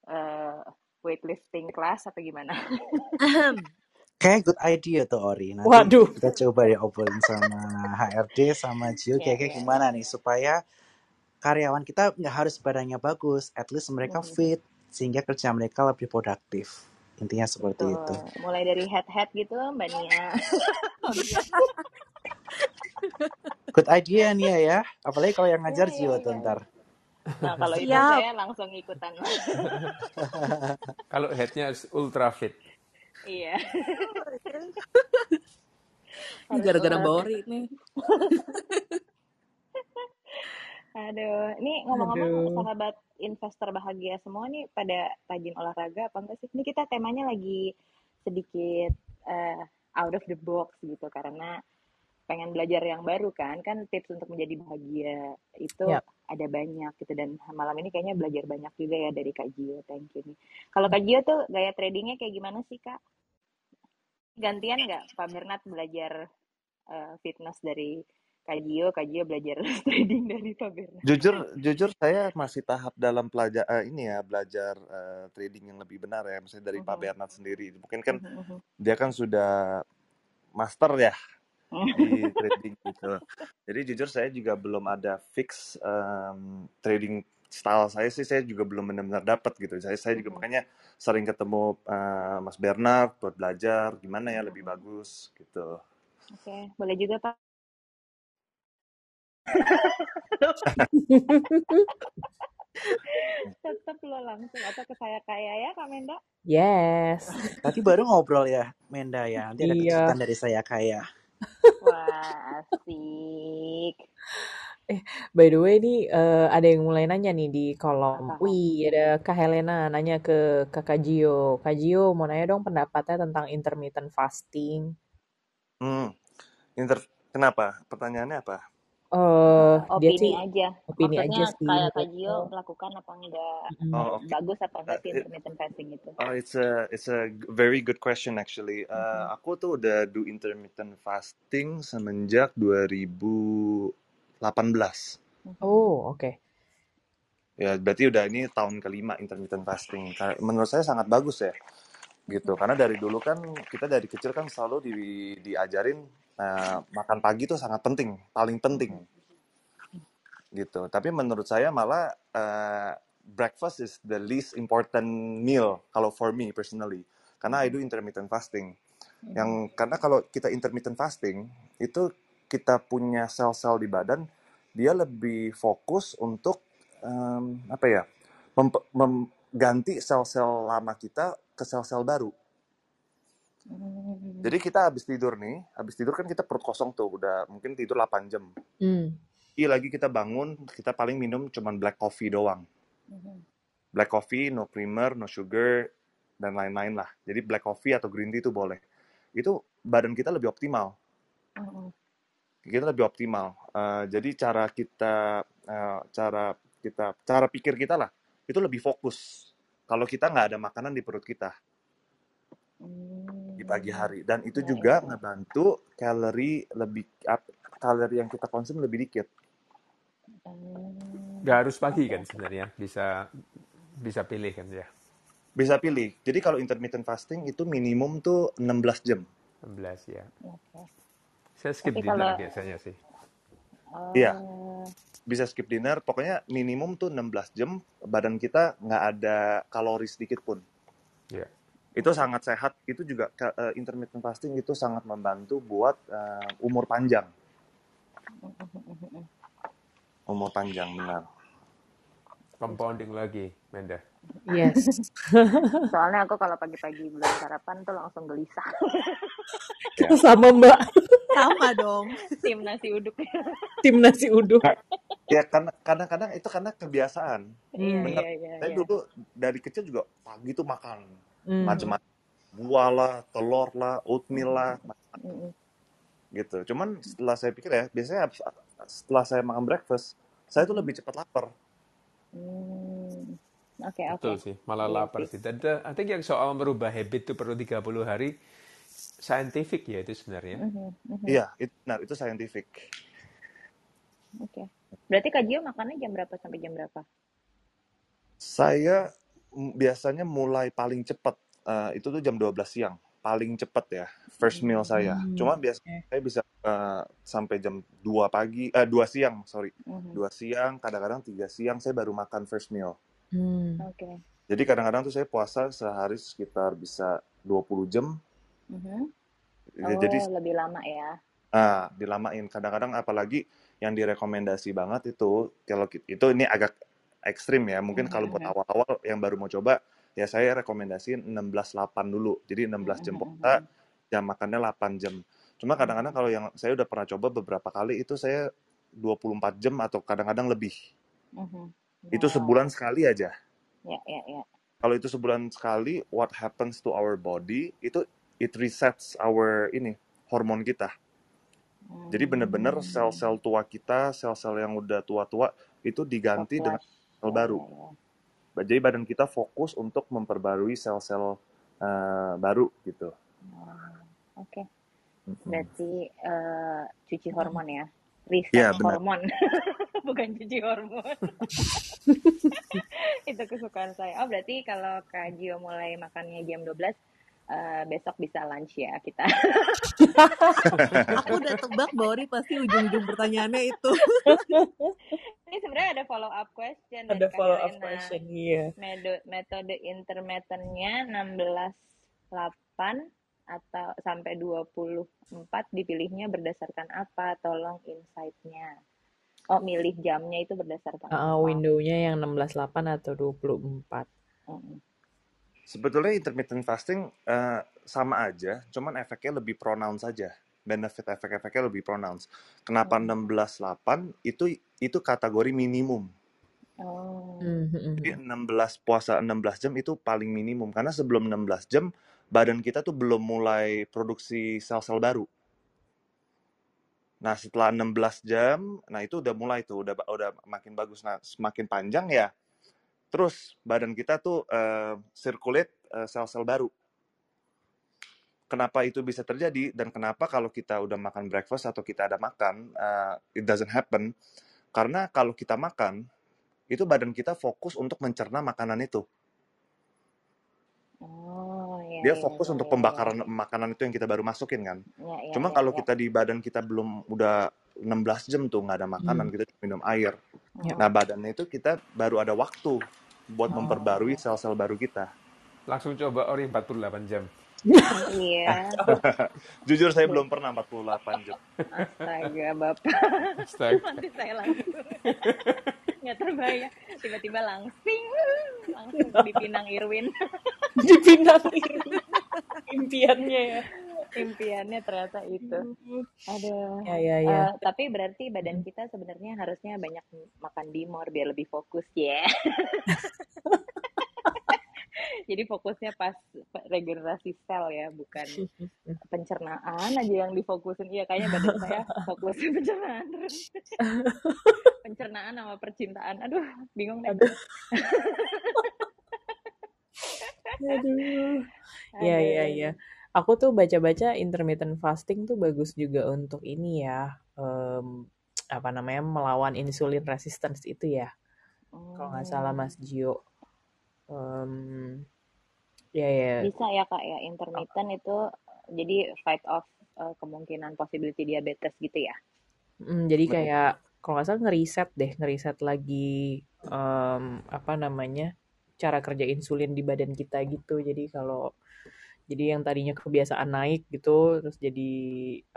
eh, weightlifting class atau gimana? Kayak good idea tuh Ori. Nanti Waduh. kita coba deh obrolin sama HRD sama Gio Iya kayak iya gimana iya. nih supaya karyawan kita nggak harus badannya bagus, at least mereka Mhm. fit sehingga kerja mereka lebih produktif. Intinya seperti itu. Betul. Mulai dari head-head gitu Mbak Nia. Good idea nih ya, ya. Apalagi kalau yang Iya ngajar iya Gio tuh iya. ntar. Nah kalau itu Siap. saya langsung ikutan. Kalau headnya harus ultra fit. iya. Ini gara-gara Mbak ultra Ori nih. Aduh, ini ngomong-ngomong sahabat investor bahagia semua nih pada rajin olahraga apa enggak sih? Ini kita temanya lagi sedikit eh, out of the box gitu karena pengen belajar yang baru kan. Kan tips untuk menjadi bahagia itu Ya. ada banyak gitu dan malam ini kayaknya belajar banyak juga ya dari Kak Gio. Thank you nih. Kalau Kak Gio tuh gaya tradingnya kayak gimana sih Kak? Gantian nggak Pak Bernard belajar eh, fitness dari Kak Gio, Kak Gio belajar trading dari Pak Bernard. Jujur jujur saya masih tahap dalam pelajar eh, ini ya belajar eh, trading yang lebih benar ya, misalnya dari Pak Mhm. Bernard sendiri. Mungkin kan Mhm, mhm. dia kan sudah master ya di trading gitu. Jadi jujur saya juga belum ada fix em, trading style saya sih saya juga belum benar-benar dapat gitu. Saya saya juga makanya sering ketemu uh, Mas Bernard buat belajar gimana ya lebih bagus gitu. Oke, boleh juga Pak. Tetap lo langsung apa ke saya kaya ya Kak Menda? Yes. Tadi baru ngobrol ya, Menda ya. Nanti ada Iya. kejutan dari saya kaya. Wah, asik. Eh, by the way nih eh, ada yang mulai nanya nih di kolom. Apa? Wih, ada Kak Helena nanya ke Kakak Gio. Kak Gio mau nanya dong pendapatnya tentang intermittent fasting. Hmm. Inter kenapa? Pertanyaannya apa? Eh, dia Opini sih aja. opini Maksudnya aja sih. kayak Kak Gio Oh, melakukan apa enggak? mm, Oh, oke. Bagus apa enggak Uh, sih it- intermittent fasting itu? Oh, it's a it's a g- very good question actually. Uh, Mhm. aku tuh udah do intermittent fasting semenjak 2018. Mhm. Oh, oke. Ya, berarti udah ini tahun kelima intermittent fasting. Ka- Menurut saya sangat bagus ya, gitu. Karena dari dulu kan kita dari kecil kan selalu di, diajarin uh, makan pagi tuh sangat penting, paling penting, gitu. Tapi menurut saya malah uh, breakfast is the least important meal kalau for me personally. Karena I do intermittent fasting. Yang karena kalau kita intermittent fasting itu kita punya sel-sel di badan dia lebih fokus untuk em, apa ya mengganti sel-sel lama kita ke sel-sel baru. Hmm. Jadi kita habis tidur nih, habis tidur kan kita perut kosong tuh, udah mungkin tidur 8 jam. Hmm. Iya lagi kita bangun, kita paling minum cuman black coffee doang. Mhm. Black coffee, no creamer, no sugar, dan lain-lain lah. Jadi black coffee atau green tea itu boleh. Itu badan kita lebih optimal. Mhm. kita lebih optimal. Eh, jadi cara kita, eh, cara kita, cara pikir kita lah, itu lebih fokus. Kalau kita nggak ada makanan di perut kita di pagi hari, dan itu Ya, juga ya. ngebantu kalori lebih, kalori yang kita konsum lebih dikit. Hmm. Nggak harus pagi kan sebenarnya, bisa bisa pilih kan ya, Bisa pilih. Jadi kalau intermittent fasting itu minimum tuh 16 jam. 16 ya. Saya skip Tapi dinner kalau biasanya sih. Iya, oh, bisa skip dinner. Pokoknya minimum tuh 16 jam. Badan kita nggak ada kalori sedikit pun. Ya. Itu sangat sehat itu juga ke- eh, intermittent fasting itu sangat membantu buat eh, umur panjang umur panjang benar Compounding lagi, Menda. Yes. soalnya aku kalau pagi-pagi belum sarapan tuh langsung gelisah. ya Sama Mbak, Sama dong. Tim nasi uduk. tim nasi uduk. Ya karena kadang-kadang itu karena kebiasaan Iya, benar iya, iya, saya iya. dulu dari kecil juga pagi tuh makan Hmm. macam-macam buah lah telur lah oatmeal lah Mm-mm. gitu cuman setelah saya pikir ya biasanya setelah saya makan breakfast saya tuh lebih cepat lapar Hmm. Oke, oke. Betul sih, malah Iya lapar sih. sih. Dan I think yang soal merubah habit itu perlu 30 hari, scientific ya itu sebenarnya. Mhm, mhm. iya itu benar itu scientific Oke. Berarti Kak Gio makannya jam berapa sampai jam berapa? Saya mm, biasanya mulai paling cepat eh, itu tuh jam 12 siang. Paling cepat ya, first meal saya. Hmm. Cuma biasa Oke. saya bisa eh, sampai jam 2 pagi, eh 2 siang, sorry. Mhm. 2 siang, kadang-kadang 3 siang saya baru makan first meal. Hmm. Oke. Jadi kadang-kadang tuh saya puasa sehari sekitar bisa 20 jam. Mhm. Ya, Jadi Oh, lebih lama ya. ah, dilamain. Kadang-kadang apalagi yang direkomendasi banget itu kalau itu ini agak ekstrim ya. Mungkin kalau buat awal-awal yang baru mau coba ya saya rekomendasiin 16-8 dulu. Jadi 16 jam puasa, jam makannya 8 jam. Cuma kadang-kadang kalau yang saya udah pernah coba beberapa kali itu saya 24 jam atau kadang-kadang lebih. mhm. Itu sebulan sekali aja. Ya, ya, ya. Kalau itu sebulan sekali, what happens to our body itu it resets our ini hormon kita. Jadi bener-bener Hmm. sel-sel tua kita, sel-sel yang udah tua-tua itu diganti dengan. Sel Ya, baru. ya, ya. Jadi badan kita fokus untuk memperbarui sel-sel eh, baru gitu. Oke. Mm-mm. Berarti eh, cuci hormon ya. Reset benar. hormon. Bukan cuci hormon. Itu kesukaan saya. Oh, berarti kalau Kak Gio mulai makannya jam 12, eh, besok bisa lunch ya kita. Aku udah tebak Bori pasti ujung-ujung pertanyaannya itu. Ini sebenarnya ada follow up question Ada Kak follow up question, iya. Metode, metode intermittennya 16-8 atau sampai 24 dipilihnya berdasarkan apa? Tolong insight-nya. Oh, milih jamnya itu berdasarkan Uh, apa? window-nya yang 16.8 atau 24. Mm. Sebetulnya intermittent fasting eh, sama aja, cuman efeknya lebih pronounce saja. Benefit efek-efeknya lebih pronounce. Kenapa Hmm. 16-8 itu itu kategori minimum. Oh. Hmm, hmm, hmm. Jadi 16 puasa 16 jam itu paling minimum karena sebelum 16 jam badan kita tuh belum mulai produksi sel-sel baru. Nah, setelah 16 jam, nah itu udah mulai tuh, udah udah makin bagus. Nah, semakin panjang ya, terus badan kita tuh circulate eh, sel-sel baru. Kenapa itu bisa terjadi dan kenapa kalau kita udah makan breakfast atau kita ada makan, eh, it doesn't happen? Karena kalau kita makan, itu badan kita fokus untuk mencerna makanan itu. Oh, ya, Dia ya, fokus ya, untuk ya, pembakaran makanan itu yang kita baru masukin kan. Ya, ya, Cuma ya, kalau ya. kita di badan kita belum udah 16 jam tuh nggak ada makanan, Hmm. kita cuma minum air. Ya. Nah, badannya itu kita baru ada waktu buat Oh. memperbarui sel-sel baru kita. Langsung coba ori 48 jam. Iya. Jujur saya belum pernah 48 jam. Astaga, Bapak. Astaga. Nanti saya langsung nggak terbayang tiba-tiba langsing langsung dipinang Irwin Dipinang ini. impiannya ya. impiannya ternyata itu aduh Ya ya ya. Eh, tapi berarti badan kita sebenarnya harusnya banyak makan bimor biar lebih fokus ya jadi fokusnya pas regenerasi sel ya bukan pencernaan aja yang difokusin iya kayaknya badan saya fokusnya pencernaan pencernaan sama percintaan aduh bingung deh Aduh. Aduh. Ya ya ya. Aku tuh baca-baca intermittent fasting tuh bagus juga untuk ini ya. em, apa namanya melawan insulin resistance itu ya. Kalau nggak salah Hmm. Mas Gio. Em, ya ya. bisa ya kak ya intermittent itu jadi fight off eh, kemungkinan possibility diabetes gitu ya Mm, jadi Betul. kayak kalau nggak salah ngeriset deh, ngeriset lagi em, apa namanya cara kerja insulin di badan kita gitu. Jadi kalau jadi yang tadinya kebiasaan naik gitu, terus jadi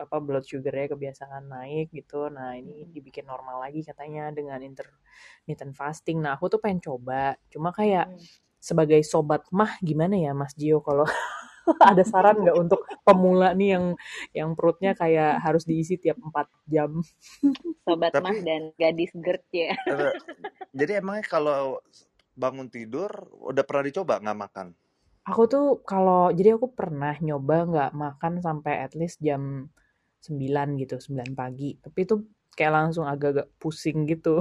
apa blood sugarnya kebiasaan naik gitu. Nah ini Mm-mm. dibikin normal lagi katanya dengan intermittent fasting. Nah aku tuh pengen coba, cuma kayak Mm-mm. Sebagai sobat mah gimana ya Mas Gio kalau ada saran nggak untuk pemula nih yang yang perutnya kayak harus diisi tiap 4 jam? sobat mah Tapi dan gadis GERD ya jadi emangnya kalau bangun tidur udah pernah dicoba nggak makan? Aku tuh kalau jadi aku pernah nyoba nggak makan sampai at least jam 9 gitu, 9 pagi. Tapi itu kayak langsung agak-agak pusing gitu.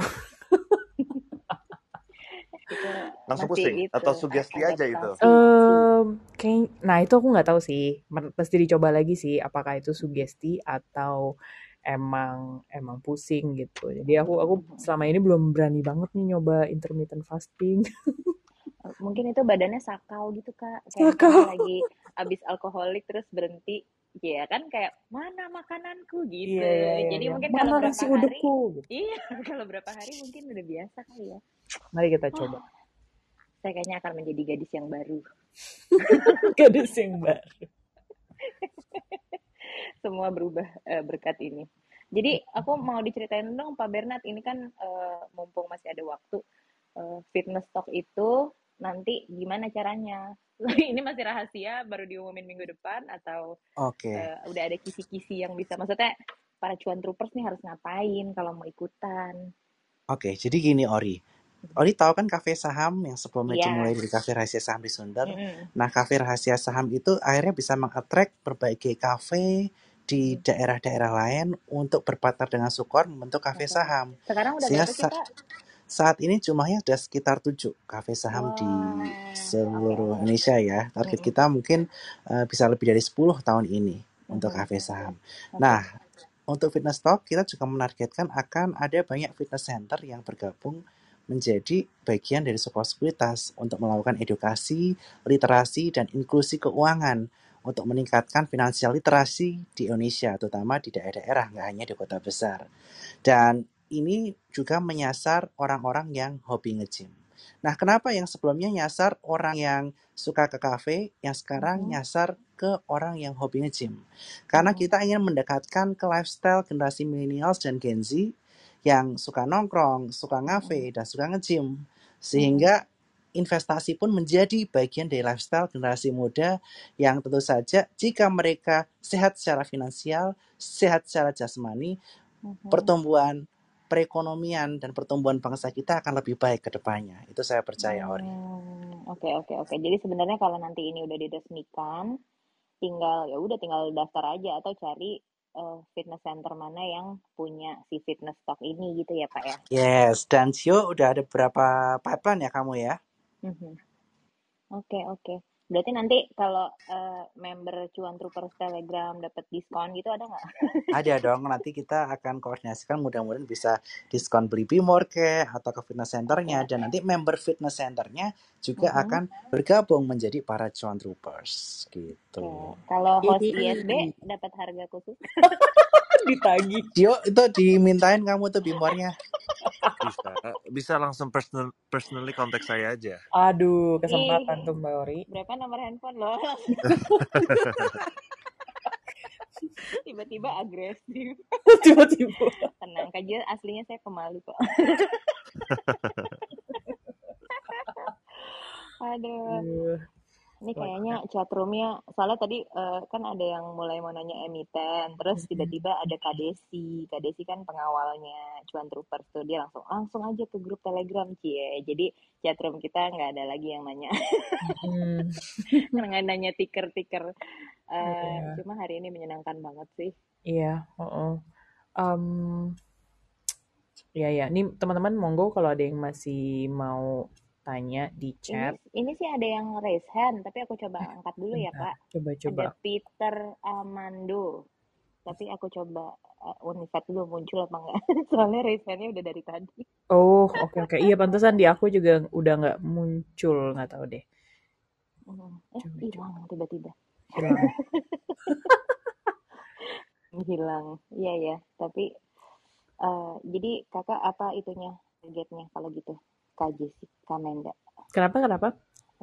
Langsung masih pusing itu atau sugesti aja itu? adaptasi Em, kayak, nah itu aku nggak tahu sih. Mesti dicoba lagi sih. Apakah itu sugesti atau emang emang pusing gitu. Jadi aku aku selama ini belum berani banget nih nyoba intermittent fasting. mungkin itu badannya sakau gitu kak kayak Sakau. lagi abis alkoholik terus berhenti ya kan kayak mana makananku gitu Iya iya iya. jadi iya. mungkin kalau Mana berapa nasi hari udukku? Gitu. iya kalau berapa hari mungkin udah biasa kali ya Mari kita coba. Saya kayaknya akan menjadi gadis yang baru Gadis yang baru. semua berubah eh, berkat ini. Jadi aku mau diceritain dong Pak Bernard ini kan eh, mumpung masih ada waktu eh, fitness talk itu nanti gimana caranya? ini masih rahasia baru diumumin minggu depan atau Oke. eh, udah ada kisi-kisi yang bisa maksudnya para cuan troopers nih harus ngapain kalau mau ikutan? Oke, jadi gini Ori. Ori tahu kan kafe saham yang sebelumnya Iya. dimulai dari kafe rahasia saham di Sunda. Mm-mm. Nah, kafe rahasia saham itu akhirnya bisa mengattract berbagai kafe di Mm. daerah-daerah lain untuk berpartner dengan Sukor membentuk kafe saham. Sekarang udah Sehingga sa- Kak? saat ini jumlahnya sudah sekitar tujuh kafe saham di Wah, oke seluruh oke. Indonesia ya. Target Mm-mm. kita mungkin eh, bisa lebih dari 10 tahun ini untuk Mhm. kafe saham. Oke. Nah, untuk fitness talk kita juga menargetkan akan ada banyak fitness center yang bergabung menjadi bagian dari sekolah sekuritas untuk melakukan edukasi, literasi, dan inklusi keuangan untuk meningkatkan finansial literasi di Indonesia, terutama di daerah-daerah, nggak hanya di kota besar. Dan ini juga menyasar orang-orang yang hobi nge-gym. Nah, kenapa yang sebelumnya nyasar orang yang suka ke kafe, yang sekarang Mhm. nyasar ke orang yang hobi nge-gym? Karena Mhm. kita ingin mendekatkan ke lifestyle generasi millennials dan Gen Z yang suka nongkrong, suka ngafe, Mhm. dan suka nge-gym. Mhm. Sehingga investasi pun menjadi bagian dari lifestyle generasi muda yang tentu saja jika mereka sehat secara finansial, sehat secara jasmani, Mhm. pertumbuhan perekonomian dan pertumbuhan bangsa kita akan lebih baik ke depannya. Itu saya percaya, Ori. Hmm, Oke oke oke. Jadi sebenarnya kalau nanti ini udah diresmikan, tinggal ya udah tinggal daftar aja atau cari eh, fitness center mana yang punya si fitness stock ini gitu ya Pak ya. Yes, dan Sio udah ada berapa pipeline ya kamu ya? Mhm. Oke oke. Berarti nanti kalau eh, member Cuan Troopers Telegram dapat diskon gitu ada nggak? Ada dong, nanti kita akan koordinasikan mudah-mudahan bisa diskon beli Bimor ke atau ke fitness centernya dan nanti member fitness centernya juga Mhm. akan bergabung menjadi para cuan troopers Oke. Gitu. Kalau host Yeay. ISB dapat harga khusus? Ditagih. Dio itu dimintain kamu tuh Bimornya. Bisa, bisa langsung personal, personally kontak saya aja. Aduh, kesempatan Ih, tuh Mbak Ori. berapa nomor handphone lo? Tiba-tiba agresif. Tiba-tiba. Tenang aja, aslinya saya pemalu kok. Aduh, Aduh, ini kayaknya chatroomnya, soalnya tadi eh, kan ada yang mulai mau nanya emiten, terus tiba-tiba ada Kak Desi, Kak Desi kan pengawalnya Cuan Troopers tuh, dia langsung langsung aja ke grup Telegram cie, jadi chatroom kita nggak ada lagi yang nanya, Mm, nggak nanya tiker-tiker, Eh, Iya, cuma hari ini menyenangkan banget sih. iya, oh, Um, ya ya. Nih teman-teman monggo kalau ada yang masih mau tanya di Ini chat. ini sih ada yang raise hand, tapi aku coba angkat dulu ya Kak. coba-coba. Ada Peter Amando, tapi aku coba uh, unifat dulu muncul apa enggak. Soalnya raise hand-nya udah dari tadi. Oh, oke oke. Iya, pantesan di aku juga udah nggak muncul, nggak tahu deh. Hmm, Eh, Coba coba. hilang tiba-tiba. Hilang. Hilang. Iya ya, tapi eh jadi kakak apa itunya targetnya kalau gitu? KJ sih, Kamenda. Kenapa kenapa?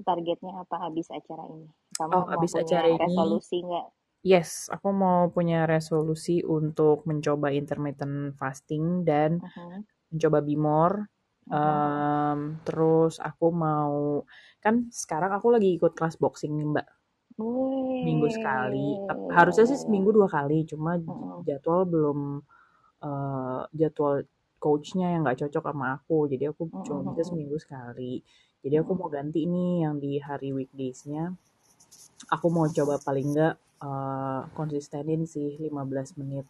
Targetnya apa habis acara ini? Kamu Oh, mau abis punya acara ini, resolusi nggak? yes, aku mau punya resolusi untuk mencoba intermittent fasting dan Mhm, mencoba Bimor. mhm. Em, terus aku mau, kan sekarang aku lagi ikut kelas boxing nih Mbak. Minggu sekali. Harusnya sih seminggu dua kali, cuma Mhm, jadwal belum eh, jadwal coachnya yang nggak cocok sama aku. Jadi aku cuma mhm, bisa mhm, seminggu sekali. Jadi aku mau ganti nih yang di hari weekdays-nya. Aku mau coba paling nggak eh, konsistenin sih 15 menit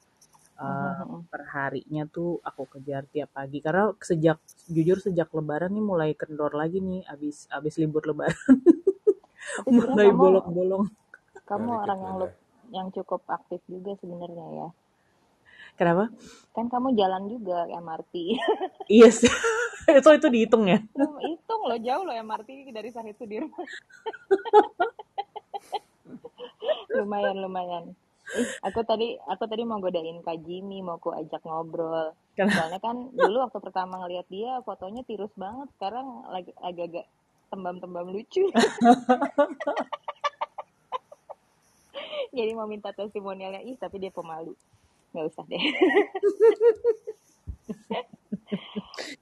mhm, eh, mhm. per harinya tuh aku kejar tiap pagi. Karena sejak jujur sejak Lebaran nih mulai kendor lagi nih, abis abis libur Lebaran mulai kamu bolong-bolong. kamu ke orang yang yang cukup aktif juga sebenarnya ya. Kenapa? Kan kamu jalan juga MRT. Iya sih. itu itu dihitung ya. Hitung loh jauh loh MRT dari Sahid Sudirman. lumayan lumayan. Ih, aku tadi aku tadi mau godain Kak Jimmy, mau ku ajak ngobrol. Soalnya kan dulu waktu pertama ngeliat dia fotonya tirus banget, sekarang lagi agak-agak tembam-tembam lucu. Jadi mau minta testimonialnya, ih tapi dia pemalu. Nggak usah deh.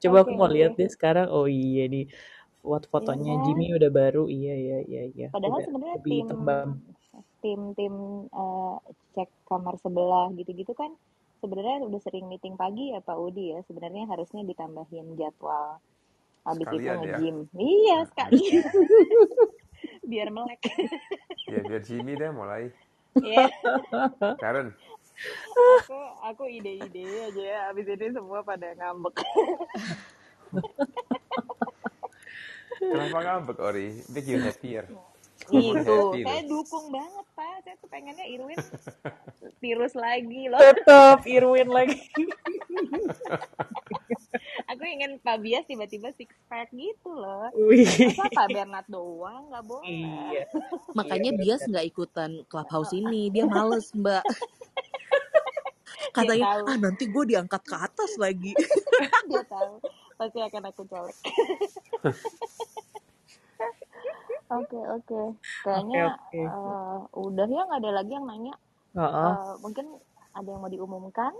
Coba Oke aku mau lihat deh sekarang. Oh iya nih. Iya fotonya kan? Jimmy udah baru. Iya iya iya iya. Padahal sebenarnya tim tembam. tim tim eh, cek kamar sebelah gitu-gitu kan sebenarnya udah sering meeting pagi ya Pak Udi ya. Sebenarnya harusnya ditambahin jadwal. Habis itu Sekalian ya. nge-gym. Iya, sekali. Biar melek. Ya biar Jimmy deh mulai. Iya. Karen, Aku aku ide-ide aja ya. Habis ini semua pada ngambek. kenapa ngambek Ori? Make you happier. Kamu Itu, saya dukung banget Pak. Saya tuh pengennya Irwin tirus lagi loh. Tetap Irwin lagi. Aku ingin Pak Bias tiba-tiba six pack gitu loh. Wih. Masa Pak Bernard doang nggak boleh. Iya. Makanya Iya Bias benar. nggak ikutan clubhouse ini, dia males mbak. katanya tahu. ah nanti gue diangkat ke atas lagi Dia tahu. Pasti akan aku colek. Oke, oke. Kayaknya eh, udah ya nggak ada lagi yang nanya. Heeh. Eh, mungkin ada yang mau diumumkan?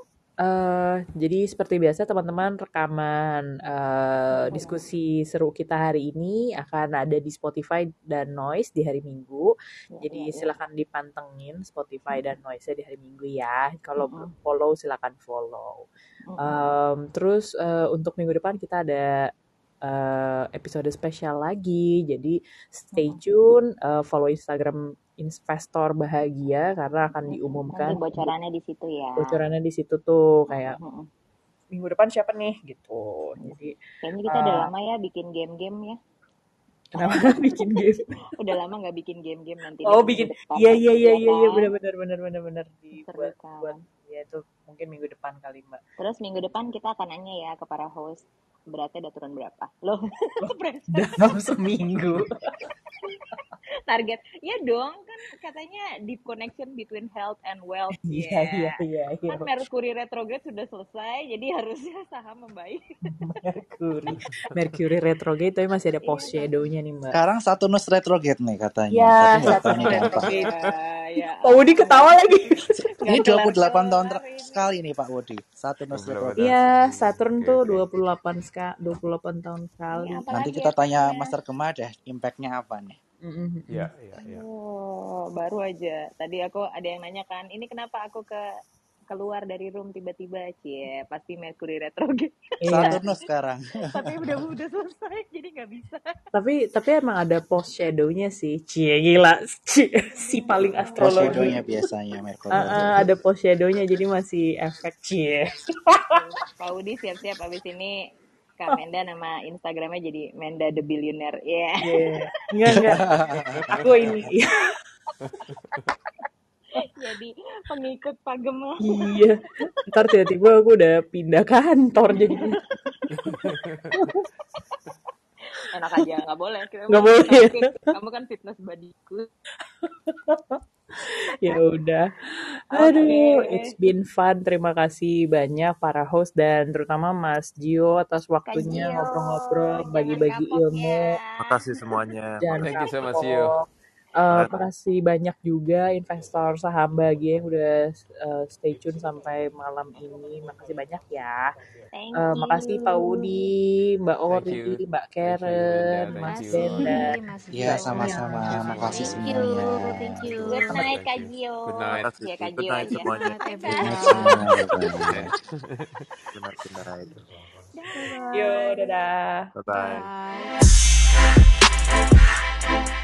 Eh, jadi seperti biasa teman-teman rekaman Mm-mm. diskusi seru kita hari ini akan ada di Spotify dan Noise di hari Minggu. Jadi silakan dipantengin Spotify dan Noise di hari Minggu ya. Kalau belum follow silakan follow. Em, terus eh, untuk minggu depan kita ada eh, episode spesial lagi. Jadi stay Mm-mm. tune, eh, follow Instagram Investor Bahagia karena akan Mm-mm. diumumkan Nanti bocorannya di situ ya. bocorannya di situ tuh kayak Mm-mm. minggu depan siapa nih gitu. Jadi Kayaknya kita udah eh, lama ya bikin game-game ya. kenapa bikin game? Udah lama nggak bikin game-game nanti Oh bikin iya iya iya Iya iya kan? benar benar benar benar benar Seru dibuat buat ya itu mungkin minggu depan kali mbak. Terus minggu depan kita akan nanya ya ke para host beratnya udah turun berapa? Loh, pressure. Dalam seminggu. Target. Ya dong, kan katanya deep connection between health and wealth. Iya iya Ya. iya iya. Kan Mercury retrograde sudah selesai, jadi harusnya saham membaik. Mercury Mercury retrograde tapi masih ada Iya post kan? shadow-nya nih mbak. Sekarang Saturnus retrograde nih katanya, Ya nggak tahu Saturnus dampak. retrograde. Ya, ya Pak Budi ketawa lagi. Ini nggak 28 tahun kelar-kelar ter- ini. sekali nih Pak Wodi. Saturnus 28 retrograde. tahun Iya. Saturn tuh oke. 28 ska 28 tahun sekali. apa Nanti kita tanya efeknya? Master Kema deh, impact-nya apa nih? Mm-mm. Ya ya ya. Oh, baru aja. Tadi aku ada yang nanya kan, ini kenapa aku ke keluar dari room tiba-tiba, cie, pasti Mercury retrograde. Iya. Saturnus sekarang. Tapi udah udah selesai, jadi nggak bisa. Tapi tapi emang ada post shadow-nya sih. Cie gila. Cie, si paling Post astrologi. shadow-nya biasanya Mercury ah, retrograde. ada post shadow-nya jadi masih efek cie. Pak Udi siap-siap abis ini Kak Menda nama Instagramnya jadi Menda the Billionaire. Iya. Iya. Enggak enggak. Aku ini. jadi pengikut Pak Gemma. iya. Ntar tiba-tiba aku udah pindah kantor jadi Enak aja, nggak boleh. Nggak boleh. sakit. Kamu kan fitness bodyku. ya udah. Aduh, it's been fun. Terima kasih banyak para host dan terutama Mas Gio atas waktunya Gio, ngobrol-ngobrol, bagi-bagi ilmu. ya. Makasih semuanya. Jangan Thank you so much you. Kapok. Eh, Bye. makasih banyak juga investor saham bahagia yang udah eh, stay tune sampai malam ini. Makasih banyak ya. Thank Eh, makasih Pak. Udi, Mbak Thank Ori, you. Mbak Thank you Linda. Karen, Thank Mas. Denda, Iya, sama-sama. Makasih Thank you. semuanya. Thank you. Good night, Kak. Gio. Good night. Ya, Kak Good Gio night aja. semuanya. Good night Bye. Good night. Good night, good night. Yo, dadah. Bye-bye. Bye.